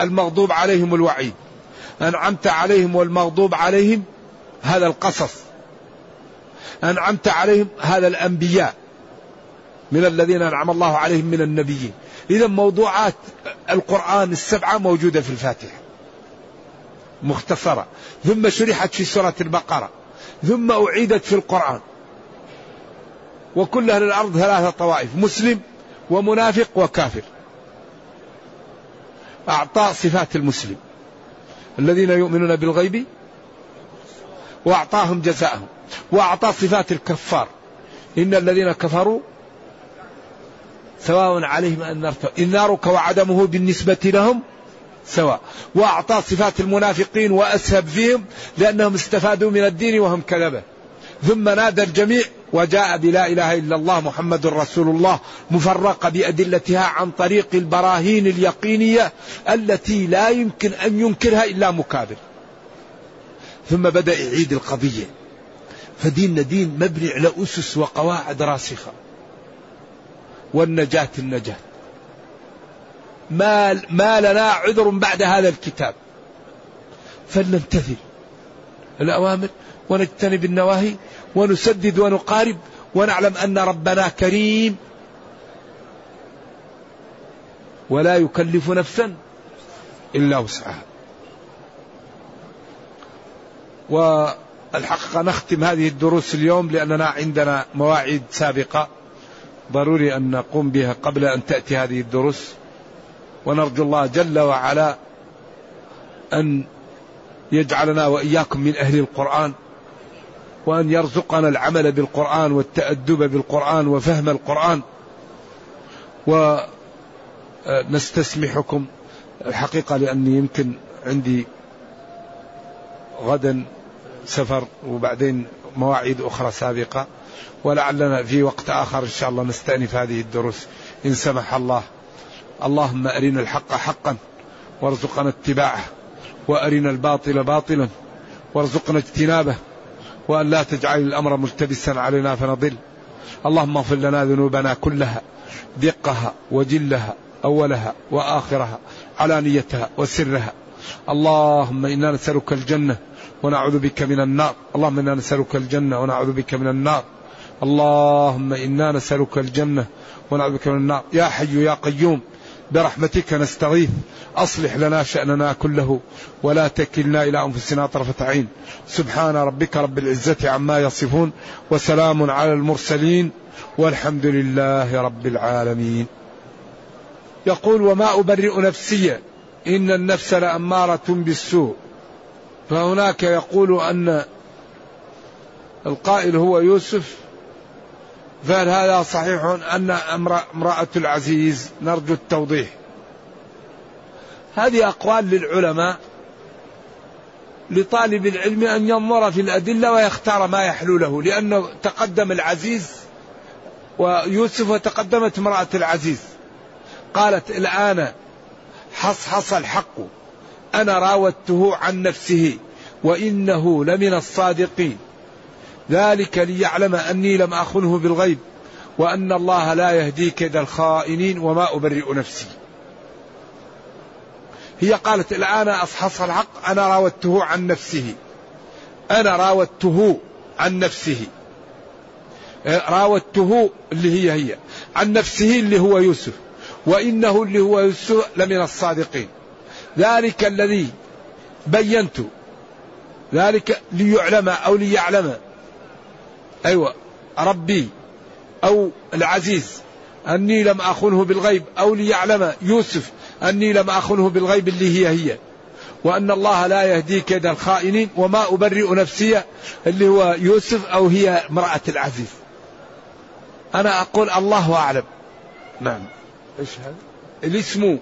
المغضوب عليهم الوعيد. أنعمت عليهم والمغضوب عليهم هذا القصص. أنعمت عليهم هذا الأنبياء من الذين أنعم الله عليهم من النبيين. إذا موضوعات القرآن السبعة موجودة في الفاتحة. مختصرة. ثم شرحت في سورة البقرة. ثم أعيدت في القرآن. وكل أهل الأرض ثلاثة طوائف. مسلم ومنافق وكافر. أعطى صفات المسلم. الذين يؤمنون بالغيب وأعطاهم جزاءهم وأعطى صفات الكفار. إن الذين كفروا سواء عليهم النار النار وعدمه بالنسبة لهم سواء. وأعطى صفات المنافقين وأسهب فيهم لأنهم استفادوا من الدين وهم كذبة. ثم نادى الجميع وجاء بلا إله إلا الله محمد رسول الله مفرقة بأدلتها عن طريق البراهين اليقينية التي لا يمكن أن ينكرها إلا مكابر. ثم بدأ يعيد القضية. فديننا دين مبني على أسس وقواعد راسخة. والنجاة النجاة. ما ما لنا عذر بعد هذا الكتاب. فلنمتثل الأوامر ونجتنب النواهي ونسدد ونقارب ونعلم أن ربنا كريم ولا يكلف نفسا إلا وسعها. والحقيقة نختم هذه الدروس اليوم لأننا عندنا مواعيد سابقة. ضروري أن نقوم بها قبل أن تأتي هذه الدروس. ونرجو الله جل وعلا أن يجعلنا وإياكم من أهل القرآن وأن يرزقنا العمل بالقرآن والتأدب بالقرآن وفهم القرآن. ونستسمحكم الحقيقة لأني يمكن عندي غدا سفر وبعدين مواعيد أخرى سابقة. ولعلنا في وقت آخر إن شاء الله نستأنف هذه الدروس. إن سمح الله. اللهم أرنا الحق حقا وارزقنا اتباعه وأرنا الباطل باطلا وارزقنا اجتنابه وأن لا تجعل الأمر ملتبسا علينا فنضل. اللهم اغفر لنا ذنوبنا كلها دقها وجلها أولها وآخرها علانيتها وسرها. اللهم إنا نسألك الجنة ونعوذ بك من النار. اللهم إنا نسألك الجنة ونعوذ بك من النار. اللهم إنا نسألك الجنة ونعوذ بك من النار. يا حي يا قيوم برحمتك نستغيث. أصلح لنا شأننا كله ولا تكلنا إلى أنفسنا طرفة عين. سبحان ربك رب العزة عما يصفون وسلام على المرسلين. والحمد لله رب العالمين. يقول وما أبرئ نفسي إن النفس لأمارة بالسوء. فهناك يقول أن القائل هو يوسف فهل هذا صحيح أن امرأة العزيز نرجو التوضيح؟ هذه أقوال للعلماء لطالب العلم أن ينظر في الأدلة ويختار ما يحلو له لأنه تقدم العزيز ويوسف وتقدمت امرأة العزيز. قالت الآن حصحص الحق أنا راودته عن نفسه وإنه لمن الصادقين. ذلك ليعلم أني لم أخنه بالغيب وأن الله لا يهدي كيد الخائنين وما أبرئ نفسي. هي قالت الآن أصحص الحق أنا راودته عن نفسه. أنا راودته عن نفسه. راودته اللي هي هي عن نفسه اللي هو يوسف. وإنه اللي هو يوسف لمن الصادقين. ذلك الذي بينت. ذلك ليعلم أو ليعلم. أيوة. ربي أو العزيز. أني لم أخنه بالغيب أو ليعلم. يوسف. أني لم أخنه بالغيب اللي هي هي. وأن الله لا يهدي كيد الخائنين. وما أبرئ نفسي اللي هو يوسف أو هي امرأة العزيز. أنا أقول الله أعلم. نعم. إيش هذا؟ الاسم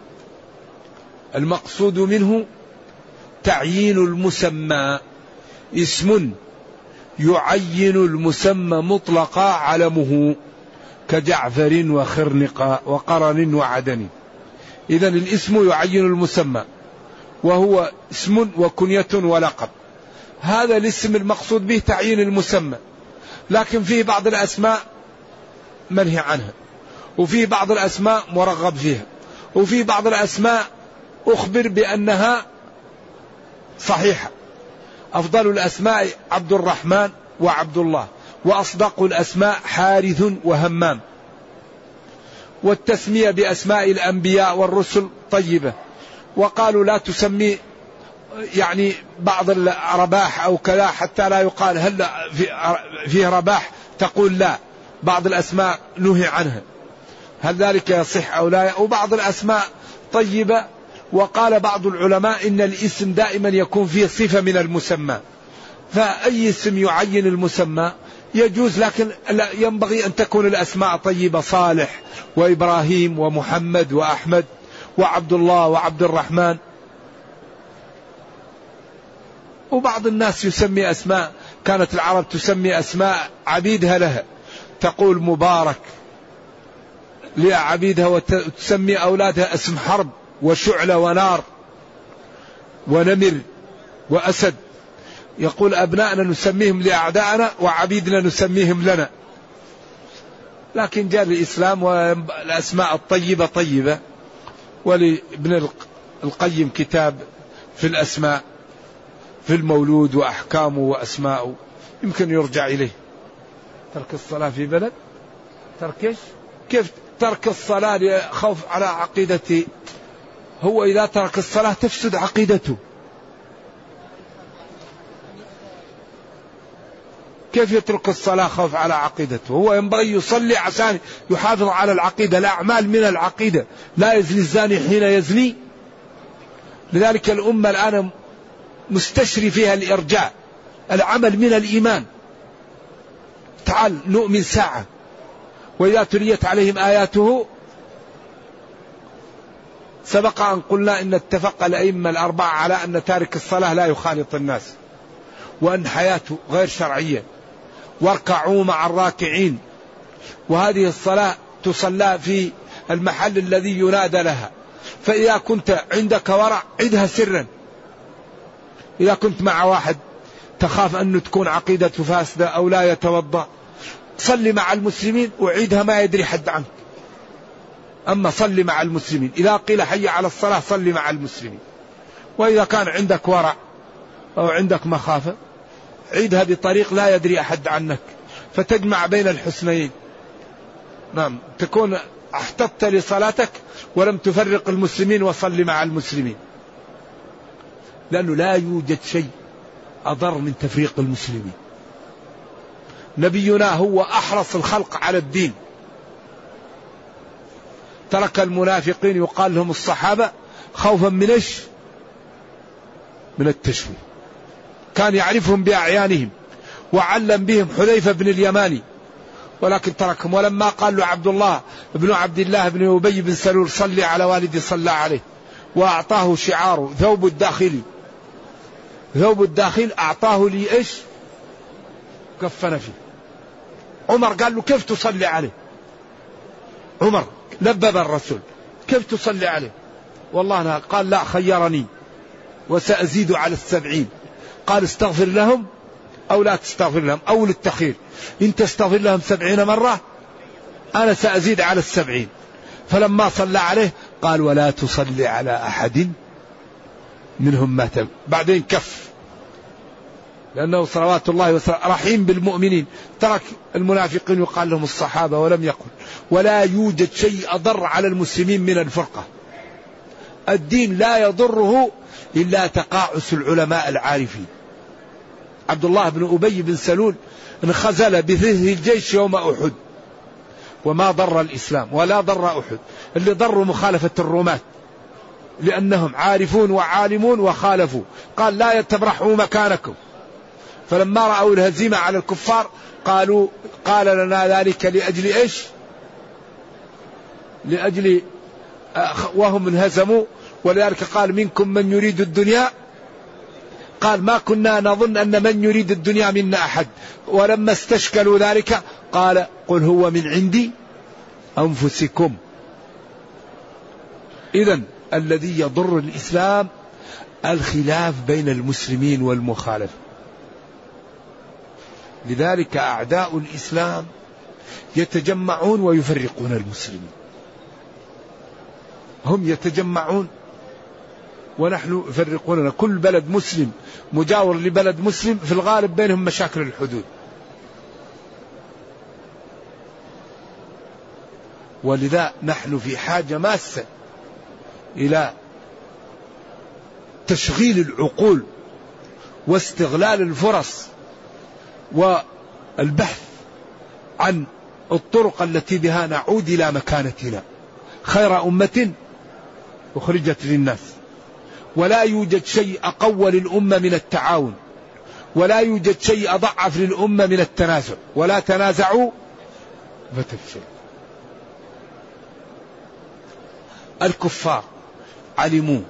المقصود منه تعيين المسمى. اسم يعين المسمى مطلقا علمه كجعفر وخرنقا وقرن وعدن. إذا الاسم يعين المسمى وهو اسم وكنية ولقب. هذا الاسم المقصود به تعيين المسمى. لكن في بعض الأسماء منهي عنها. وفي بعض الأسماء مرغب فيها. وفي بعض الأسماء أخبر بأنها صحيحة. أفضل الأسماء عبد الرحمن وعبد الله وأصدق الأسماء حارث وهمام. والتسمية بأسماء الأنبياء والرسل طيبة. وقالوا لا تسمي يعني بعض الرباح أو كذا حتى لا يقال هل فيه رباح؟ تقول لا. بعض الأسماء نهي عنها. هل ذلك يصح أو لا؟ وبعض الأسماء طيبة وقال بعض العلماء إن الاسم دائما يكون فيه صفة من المسمى. فأي اسم يعين المسمى؟ يجوز لكن لا ينبغي أن تكون الأسماء طيبة. صالح وإبراهيم ومحمد وأحمد وعبد الله وعبد الرحمن وبعض الناس يسمي أسماء كانت العرب تسمي أسماء عبيدها لها. تقول مبارك لعبيدها وتسمي أولادها اسم حرب وشعلة ونار ونمر وأسد. يقول أبنائنا نسميهم لأعدائنا وعبيدنا نسميهم لنا. لكن جاء الإسلام والأسماء الطيبة طيبة. ولابن القيم كتاب في الأسماء في المولود وأحكامه وأسماءه. يمكن يرجع إليه. ترك الصلاة في بلد؟ ترك كيف ترك الصلاة خوف على عقيدة هو إذا ترك الصلاة تفسد عقيدته. كيف يترك الصلاة خوف على عقيدته؟ هو ينبغي يصلي عشان يحافظ على العقيدة. الأعمال من العقيدة. لا يزني الزاني حين يزني. لذلك الأمة الآن مستشري فيها الإرجاء. العمل من الإيمان. تعال نؤمن ساعة. وإذا تليت عليهم آياته سبق أن قلنا إن اتفق الأئمة الأربعة على أن تارك الصلاة لا يخالط الناس وأن حياته غير شرعية واركعوا مع الراكعين وهذه الصلاة تصلى في المحل الذي ينادى لها فإذا كنت عندك ورع عدها سرا. إذا كنت مع واحد تخاف أن تكون عقيدته فاسدة أو لا يتوضأ صلي مع المسلمين وعيدها ما يدري حد عنك أما صلي مع المسلمين إذا قيل حي على الصلاة صلي مع المسلمين. وإذا كان عندك ورع أو عندك مخافة عيدها بطريق لا يدري أحد عنك. فتجمع بين الحسنيين. نعم تكون أحتطت لصلاتك ولم تفرق المسلمين وصل مع المسلمين. لأنه لا يوجد شيء أضر من تفريق المسلمين. نبينا هو أحرص الخلق على الدين. ترك المنافقين يقال لهم الصحابة خوفا من إيش؟ من التشويه. كان يعرفهم بأعيانهم وعلم بهم حذيفة بن اليماني ولكن تركهم. ولما قال له عبد الله بن عبد الله بن أبي بن سلول صلي على والدي صلى عليه. وأعطاه شعاره ثوب الداخلي ثوب الداخل أعطاه لي إيش؟ كفن فيه. عمر قال له كيف تصلي عليه؟ عمر لبب الرسول كيف تصلي عليه؟ والله أنا قال لا خيرني وسأزيد على السبعين. قال استغفر لهم أو لا تستغفر لهم أو للتخير. إن تستغفر لهم سبعين مرة أنا سأزيد على السبعين. فلما صلى عليه قال ولا تصلي على أحد منهم مات. بعدين كف. لأنه صلوات الله وسلامه رحيم بالمؤمنين. ترك المنافقين يقال لهم الصحابة ولم يقل. ولا يوجد شيء أضر على المسلمين من الفرقة. الدين لا يضره إلا تقاعس العلماء العارفين. عبد الله بن أبي بن سلول انخزل بثلث الجيش يوم أحد. وما ضر الإسلام ولا ضر أحد. اللي ضر مخالفة الرماة. لأنهم عارفون وعالمون وخالفوا. قال لا تبرحوا مكانكم. فلما رأوا الهزيمة على الكفار قالوا قال لنا ذلك لأجل إيش؟ لأجل آه، وهم انهزموا ولذلك قال منكم من يريد الدنيا؟ قال ما كنا نظن أن من يريد الدنيا منا أحد. ولما استشكلوا ذلك قال قل هو من عندي أنفسكم. إذا الذي يضر الإسلام الخلاف بين المسلمين والمخالفة لذلك أعداء الإسلام يتجمعون ويفرقون المسلمين. هم يتجمعون ونحن يفرقوننا كل بلد مسلم مجاور لبلد مسلم في الغالب بينهم مشاكل الحدود. ولذا نحن في حاجة ماسة إلى تشغيل العقول واستغلال الفرص والبحث عن الطرق التي بها نعود إلى مكانتنا. خير أمة أخرجت للناس. ولا يوجد شيء أقوى للأمة من التعاون. ولا يوجد شيء أضعف للأمة من التنازع. ولا تنازعوا فتفشل الكفار علموا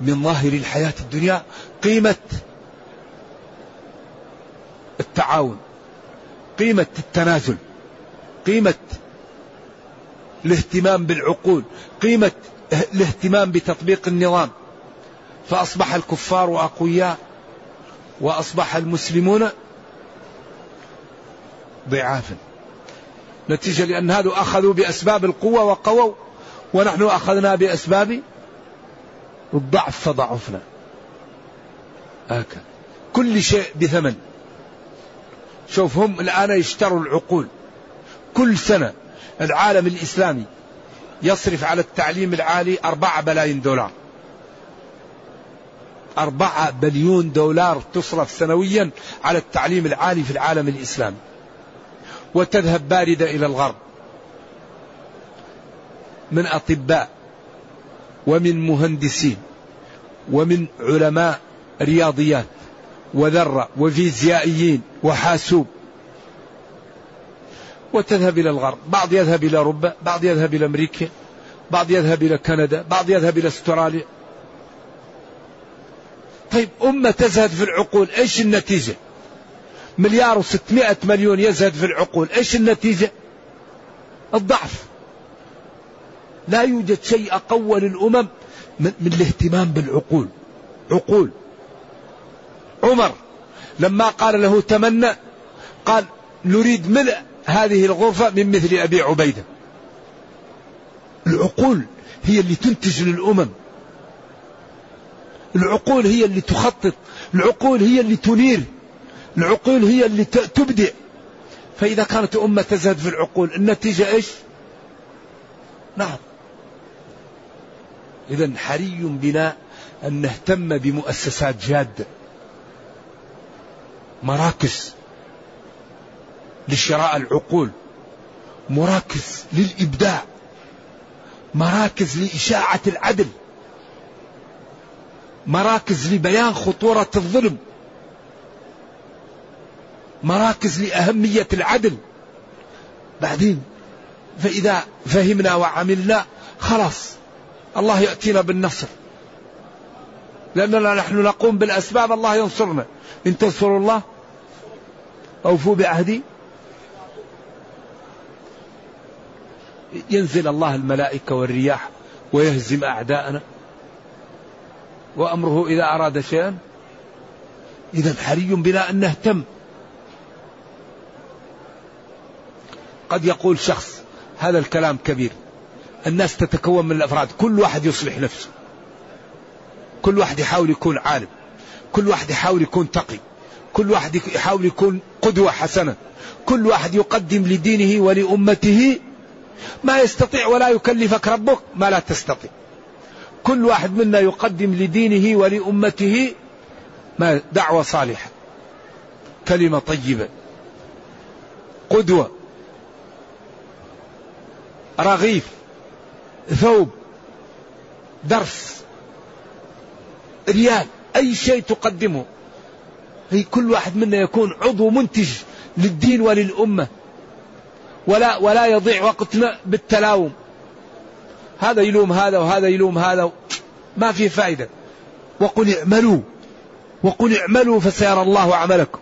من ظاهر الحياة الدنيا قيمة التعاون قيمة التنازل قيمة الاهتمام بالعقول قيمة الاهتمام بتطبيق النظام. فأصبح الكفار أقوياء وأصبح المسلمون ضعافا. نتيجة لأن هذا أخذوا بأسباب القوة وقووا ونحن أخذنا بأسباب الضعف فضعفنا. هكذا. كل شيء بثمن. شوف هم الآن يشتروا العقول. كل سنة العالم الإسلامي يصرف على التعليم العالي أربعة بلايين دولار. أربعة بليون دولار تصرف سنويا على التعليم العالي في العالم الإسلامي. وتذهب باردة إلى الغرب. من أطباء ومن مهندسين ومن علماء رياضيات. وذرة وفيزيائيين وحاسوب. وتذهب إلى الغرب. بعض يذهب إلى أوروبا بعض يذهب إلى أمريكا بعض يذهب إلى كندا بعض يذهب إلى أستراليا. طيب أمة تزهد في العقول إيش النتيجة؟ مليار وستمائة مليون يزهد في العقول إيش النتيجة؟ الضعف. لا يوجد شيء أقوى للأمم من, من الاهتمام بالعقول. عقول. عمر لما قال له تمنى قال نريد ملء هذه الغرفة من مثل أبي عبيدة. العقول هي اللي تنتج للأمم. العقول هي اللي تخطط. العقول هي اللي تنير. العقول هي اللي تبدع. فإذا كانت أمة تزهد في العقول النتيجة إيش؟ نعم. إذا حري بنا أن نهتم بمؤسسات جادة. مراكز لشراء العقول مراكز للإبداع مراكز لإشاعة العدل مراكز لبيان خطورة الظلم مراكز لأهمية العدل. بعدين فإذا فهمنا وعملنا خلاص الله يأتينا بالنصر. لأننا نحن نقوم بالأسباب الله ينصرنا. إن تنصروا الله أوفوا بعهدي ينزل الله الملائكة والرياح ويهزم أعداءنا. وأمره إذا أراد شيئا إذا حري بنا أن نهتم. قد يقول شخص هذا الكلام كبير. الناس تتكون من الأفراد. كل واحد يصلح نفسه. كل واحد يحاول يكون عالم. كل واحد يحاول يكون تقي. كل واحد يحاول يكون قدوة حسنة. كل واحد يقدم لدينه ولأمته. ما يستطيع ولا يكلفك ربك ما لا تستطيع. كل واحد منا يقدم لدينه ولأمته. ما دعوة صالحة. كلمة طيبة. قدوة. رغيف. ثوب. درس. ريال. أي شيء تقدمه. هي كل واحد منا يكون عضو منتج للدين وللأمة. ولا ولا يضيع وقتنا بالتلاوم. هذا يلوم هذا وهذا يلوم هذا ما في فائدة. وقل اعملوا. وقل اعملوا فسيرى الله عملكم.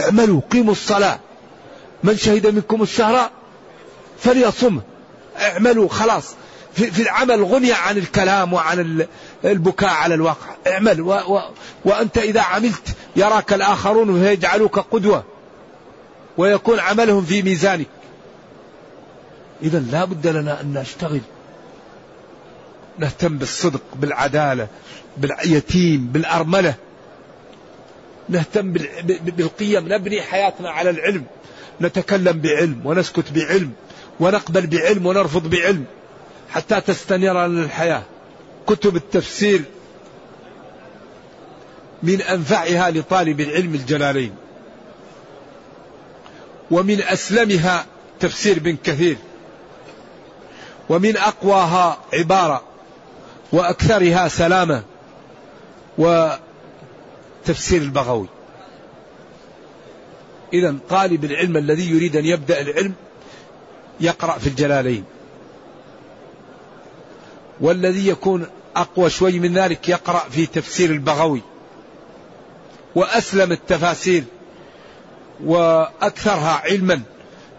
اعملوا قيموا الصلاة. من شهد منكم الشهر فليصم. اعملوا خلاص. في, في العمل غني عن الكلام وعن البكاء على الواقع. اعمل. و و وأنت إذا عملت يراك الآخرون فيجعلوك قدوة ويكون عملهم في ميزانك. إذا لا بد لنا أن نشتغل. نهتم بالصدق بالعدالة باليتيم بالأرملة. نهتم بالقيم. نبني حياتنا على العلم. نتكلم بعلم ونسكت بعلم ونقبل بعلم ونرفض بعلم حتى تستنير لنا الحياة. كتب التفسير من أنفعها لطالب العلم الجلالين. ومن أسلمها تفسير بن كثير. ومن أقواها عبارة. وأكثرها سلامة. وتفسير البغوي. إذا طالب العلم الذي يريد أن يبدأ العلم يقرأ في الجلالين. والذي يكون أقوى شوي من ذلك يقرأ في تفسير البغوي. وأسلم التفاسير وأكثرها علما.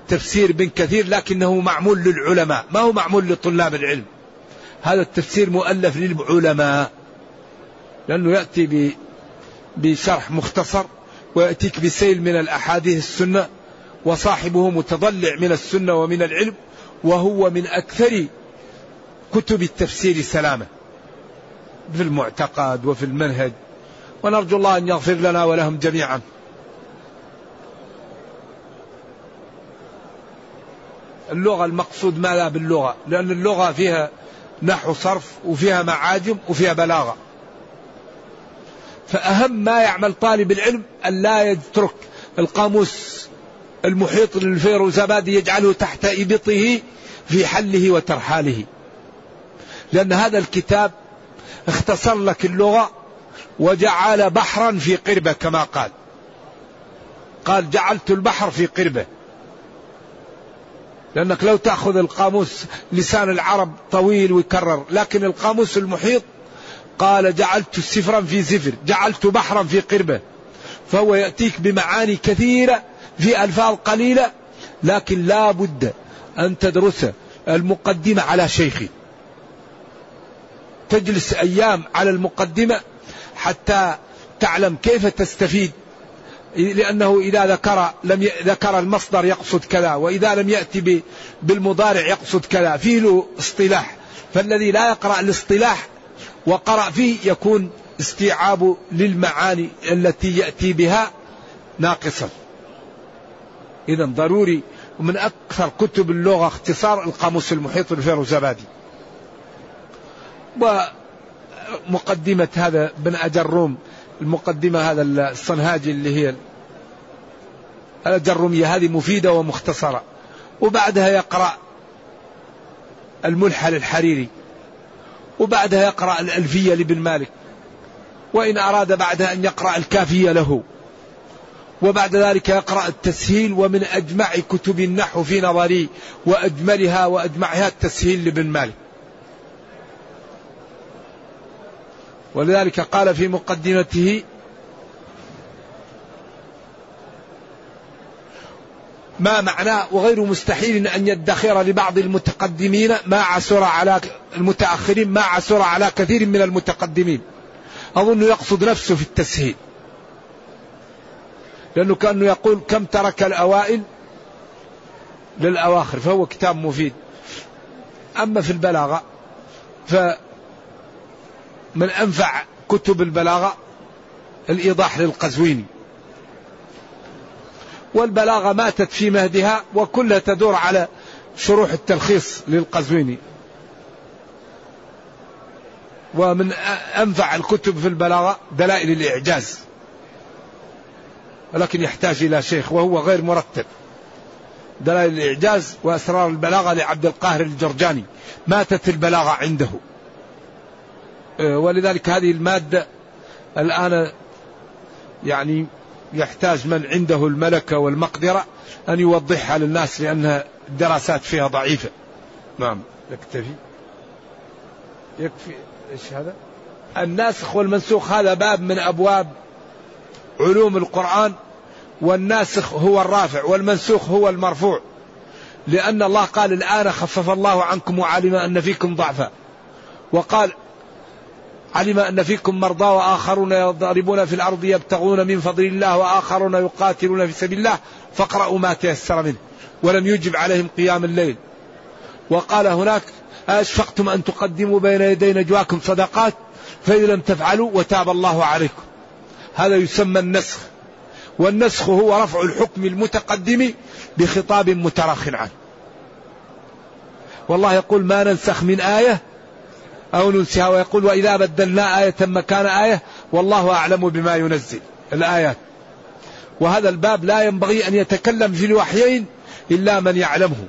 تفسير بن كثير لكنه معمول للعلماء ما هو معمول لطلاب العلم. هذا التفسير مؤلف للعلماء لأنه يأتي بشرح مختصر ويأتيك بسيل من الأحاديث السنة وصاحبه متضلع من السنة ومن العلم وهو من أكثر كتب التفسير سلامة في المعتقد وفي المنهج. ونرجو الله أن يغفر لنا ولهم جميعا. اللغة المقصود ماذا باللغة لأن اللغة فيها نحو صرف وفيها معاجم وفيها بلاغة. فأهم ما يعمل طالب العلم أن لا يترك القاموس المحيط للفيروزابادي يجعله تحت إبطه في حله وترحاله. لأن هذا الكتاب اختصر لك اللغة وجعل بحرا في قربة كما قال. قال جعلت البحر في قربة. لأنك لو تأخذ القاموس لسان العرب طويل ويكرر لكن القاموس المحيط قال جعلت سفرا في زفر جعلت بحرا في قربة. فهو يأتيك بمعاني كثيرة في ألفاظ قليلة لكن لا بد أن تدرس المقدمة على شيخي. تجلس أيام على المقدمة حتى تعلم كيف تستفيد. لأنه إذا ذكر لم. ذكر المصدر يقصد كذا وإذا لم يأتي بالمضارع يقصد كذا. فيه له اصطلاح. فالذي لا يقرأ الاصطلاح وقرأ فيه يكون استيعاب للمعاني التي يأتي بها ناقصا. إذا ضروري ومن أكثر كتب اللغة اختصار القاموس المحيط الفيروزبادي. ومقدمة هذا بن أجروم المقدمة هذا الصنهاجي اللي هي الجرمية هذه مفيدة ومختصرة. وبعدها يقرأ الملحة للحريري وبعدها يقرأ الألفية لابن مالك. وإن أراد بعدها أن يقرأ الكافية له. وبعد ذلك يقرأ التسهيل ومن أجمع كتب النحو في نظري وأجملها وأجمعها التسهيل لابن مالك. ولذلك قال في مقدمته ما معناه وغير مستحيل أن يدخر لبعض المتقدمين ما عسر على المتأخرين ما عسر على كثير من المتقدمين. أظن يقصد نفسه في التسهيل. لأنه كأنه يقول كم ترك الأوائل للأواخر فهو كتاب مفيد. أما في البلاغة فمن أنفع كتب البلاغة الإيضاح للقزويني. والبلاغة ماتت في مهدها وكلها تدور على شروح التلخيص للقزويني. ومن أنفع الكتب في البلاغة دلائل الإعجاز ولكن يحتاج إلى شيخ وهو غير مرتب. دلائل الإعجاز وأسرار البلاغة لعبد القاهر الجرجاني. ماتت البلاغة عنده. ولذلك هذه المادة الآن يعني يحتاج من عنده الملكة والمقدرة أن يوضحها للناس لأن الدراسات فيها ضعيفة. نعم. يكتفي. يكفي. إيش هذا؟ الناسخ والمنسوخ هذا باب من أبواب علوم القرآن والناسخ هو الرافع والمنسوخ هو المرفوع. لأن الله قال الآن خفف الله عنكم وعلم أن فيكم ضعفا. وقال علم أن فيكم مرضى وآخرون يضربون في الأرض يبتغون من فضل الله وآخرون يقاتلون في سبيل الله فاقرأوا ما تيسر منه ولم يجب عليهم قيام الليل. وقال هناك أشفقتم أن تقدموا بين يدي نجواكم صدقات فإذا لم تفعلوا وتاب الله عليكم. هذا يسمى النسخ والنسخ هو رفع الحكم المتقدم بخطاب متراخ عنه. والله يقول ما ننسخ من آية أو ننسها ويقول وإذا بدلنا آية مكان آية والله أعلم بما ينزل. الآيات. وهذا الباب لا ينبغي أن يتكلم في الوحيين إلا من يعلمه.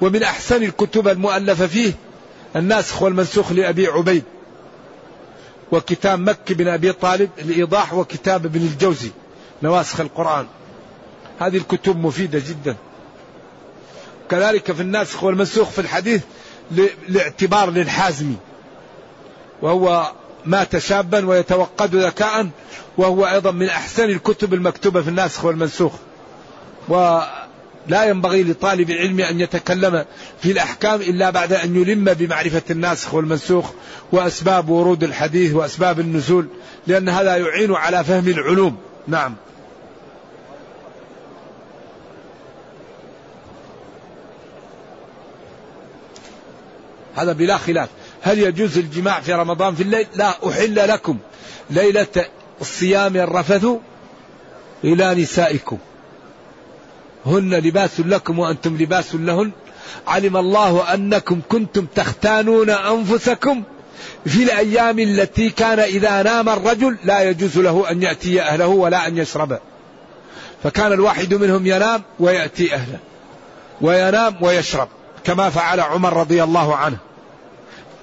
ومن أحسن الكتب المؤلفة فيه الناسخ والمنسوخ لأبي عبيد. وكتاب مكي بن أبي طالب الإيضاح وكتاب ابن الجوزي نواسخ القرآن. هذه الكتب مفيدة جدا. كذلك في الناسخ والمنسوخ في الحديث لاعتبار للحازمي. وهو مات شابا ويتوقد ذكاء وهو أيضا من أحسن الكتب المكتوبة في الناسخ والمنسوخ. ولا ينبغي لطالب العلم أن يتكلم في الأحكام إلا بعد أن يلم بمعرفة الناسخ والمنسوخ وأسباب ورود الحديث وأسباب النزول لأن هذا يعين على فهم العلوم. نعم. هذا بلا خلاف. هل يجوز الجماع في رمضان في الليل؟ لا أحل لكم. ليلة الصيام الرفث إلى نسائكم. هن لباس لكم وأنتم لباس لهن. علم الله أنكم كنتم تختانون أنفسكم في الأيام التي كان إذا نام الرجل لا يجوز له أن يأتي أهله ولا أن يشرب. فكان الواحد منهم ينام ويأتي أهله وينام ويشرب كما فعل عمر رضي الله عنه.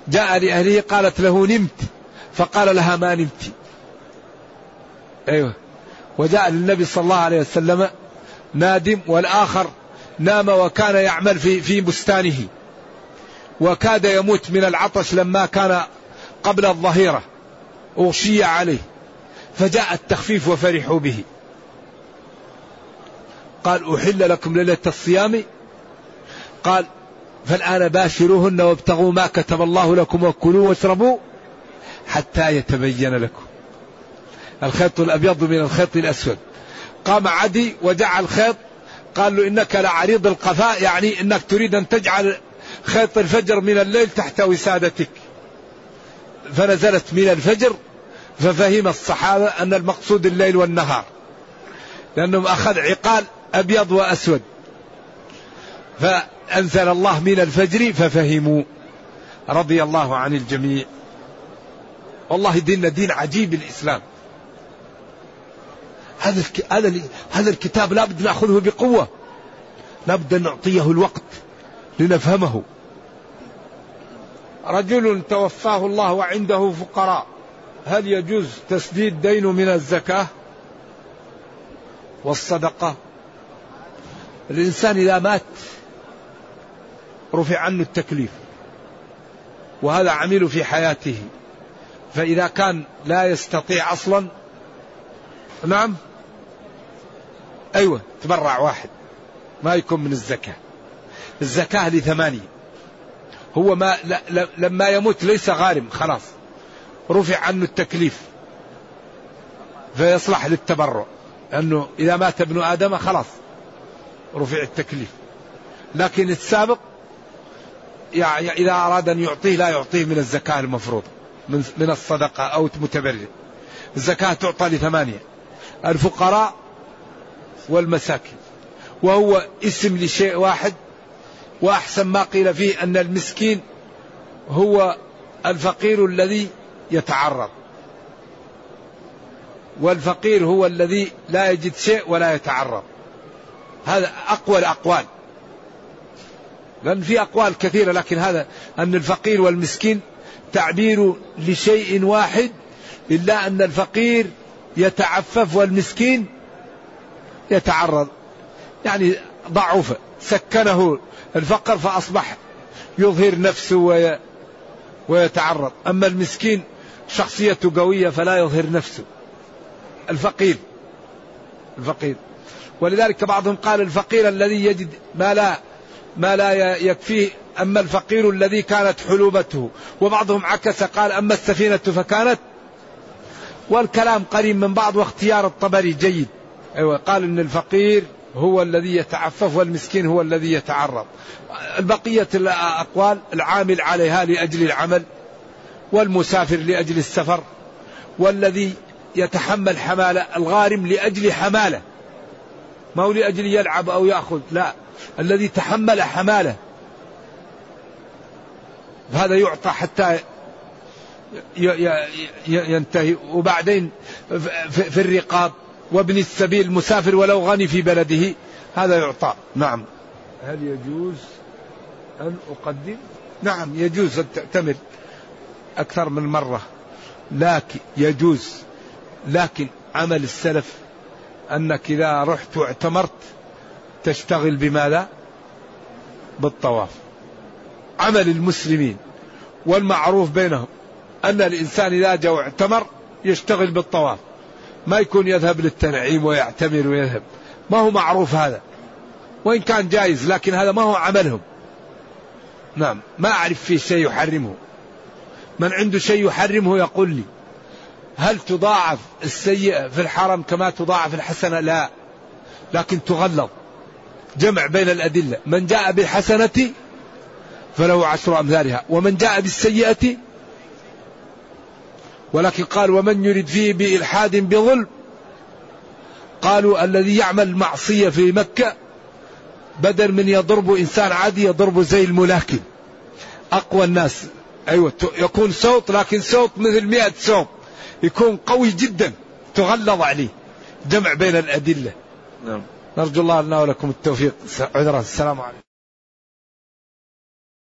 جاء لأهله قالت له نمت فقال لها ما نمت. أيوة. وجاء للنبي صلى الله عليه وسلم نادم والآخر نام وكان يعمل في في بستانه. وكاد يموت من العطش لما كان قبل الظهيرة. أغشي عليه. فجاء التخفيف وفرحوا به. قال أحل لكم ليلة الصيام؟ قال فالآن باشروهن وابتغوا ما كتب الله لكم وكلوا واشربوا حتى يتبين لكم. الخيط الأبيض من الخيط الأسود. قام عدي وجعل خيط قال له إنك لعريض القفاء يعني إنك تريد أن تجعل خيط الفجر من الليل تحت وسادتك. فنزلت من الفجر ففهم الصحابة أن المقصود الليل والنهار لأنهم أخذ عقال أبيض وأسود. فأنزل الله من الفجر ففهموا. رضي الله عن الجميع. والله ديننا دين عجيب الإسلام. هذا هذا هذا الكتاب لابد نأخذه بقوة. لابد أن نعطيه الوقت لنفهمه. رجل توفاه الله وعنده فقراء. هل يجوز تسديد دينه من الزكاة والصدقة؟ الإنسان إذا مات رفع عنه التكليف. وهذا عمل في حياته. فإذا كان لا يستطيع أصلا نعم؟ أيوة تبرع واحد. ما يكون من الزكاة. الزكاة لثمانية. هو ما. لما يموت ليس غارم خلاص. رفع عنه التكليف. فيصلح للتبرع. لأنه إذا مات ابن آدم خلاص. رفع التكليف. لكن السابق يعني إذا أراد أن يعطيه لا يعطيه من الزكاة المفروضة من, من الصدقة أو متبرع الزكاة تعطى لثمانية الفقراء والمساكين. وهو اسم لشيء واحد وأحسن ما قيل فيه أن المسكين هو الفقير الذي يتعرض. والفقير هو الذي لا يجد شيء ولا يتعرض. هذا أقوى الأقوال. لأن في أقوال كثيرة لكن هذا أن الفقير والمسكين تعبير لشيء واحد إلا أن الفقير يتعفف والمسكين يتعرض. يعني ضعف. سكنه الفقر فأصبح يظهر نفسه ويتعرض. أما المسكين شخصيته قوية فلا يظهر نفسه. الفقير. الفقير. ولذلك بعضهم قال الفقير الذي يجد ما لا ما لا يكفيه أما الفقير الذي كانت حلوبته. وبعضهم عكس قال أما السفينة فكانت والكلام قريب من بعض واختيار الطبري جيد. أيوة قال إن الفقير هو الذي يتعفف والمسكين هو الذي يتعرض. بقية الأقوال العامل عليها لأجل العمل والمسافر لأجل السفر والذي يتحمل حمالة الغارم لأجل حمالة. ما هو لأجل يلعب أو يأخذ؟ لا. الذي تحمل حمالة. هذا يعطى حتى ينتهي. وبعدين في الرقاب وابن السبيل المسافر ولو غني في بلده. هذا يعطى. نعم. هل يجوز أن أقدم؟ نعم يجوز أن تعتمر أكثر من مرة. لكن يجوز. لكن عمل السلف أنك إذا رحت واعتمرت تشتغل بماذا؟ بالطواف. عمل المسلمين والمعروف بينهم أن الإنسان إذا جاء واعتمر يشتغل بالطواف. ما يكون يذهب للتنعيم ويعتمر ويذهب. ما هو معروف هذا. وإن كان جائز لكن هذا ما هو عملهم. نعم ما أعرف فيه شيء يحرمه. من عنده شيء يحرمه يقول لي هل تضاعف السيئة في الحرم كما تضاعف الحسنة؟ لا لكن تغلظ. جمع بين الأدلة. من جاء بالحسنة فله عشر أمثالها. ومن جاء بالسيئة ولكن قال ومن يرد فيه بإلحاد بظلم. قالوا الذي يعمل معصية في مكة بدل من يضرب إنسان عادي يضرب زي الملاكم. أقوى الناس. أيوة يكون صوت لكن صوت مثل مئة صوت. يكون قوي جدا. تغلظ عليه. جمع بين الأدلة. نعم. نرجو الله لنا ولكم التوفيق. عذرا. السلام عليكم.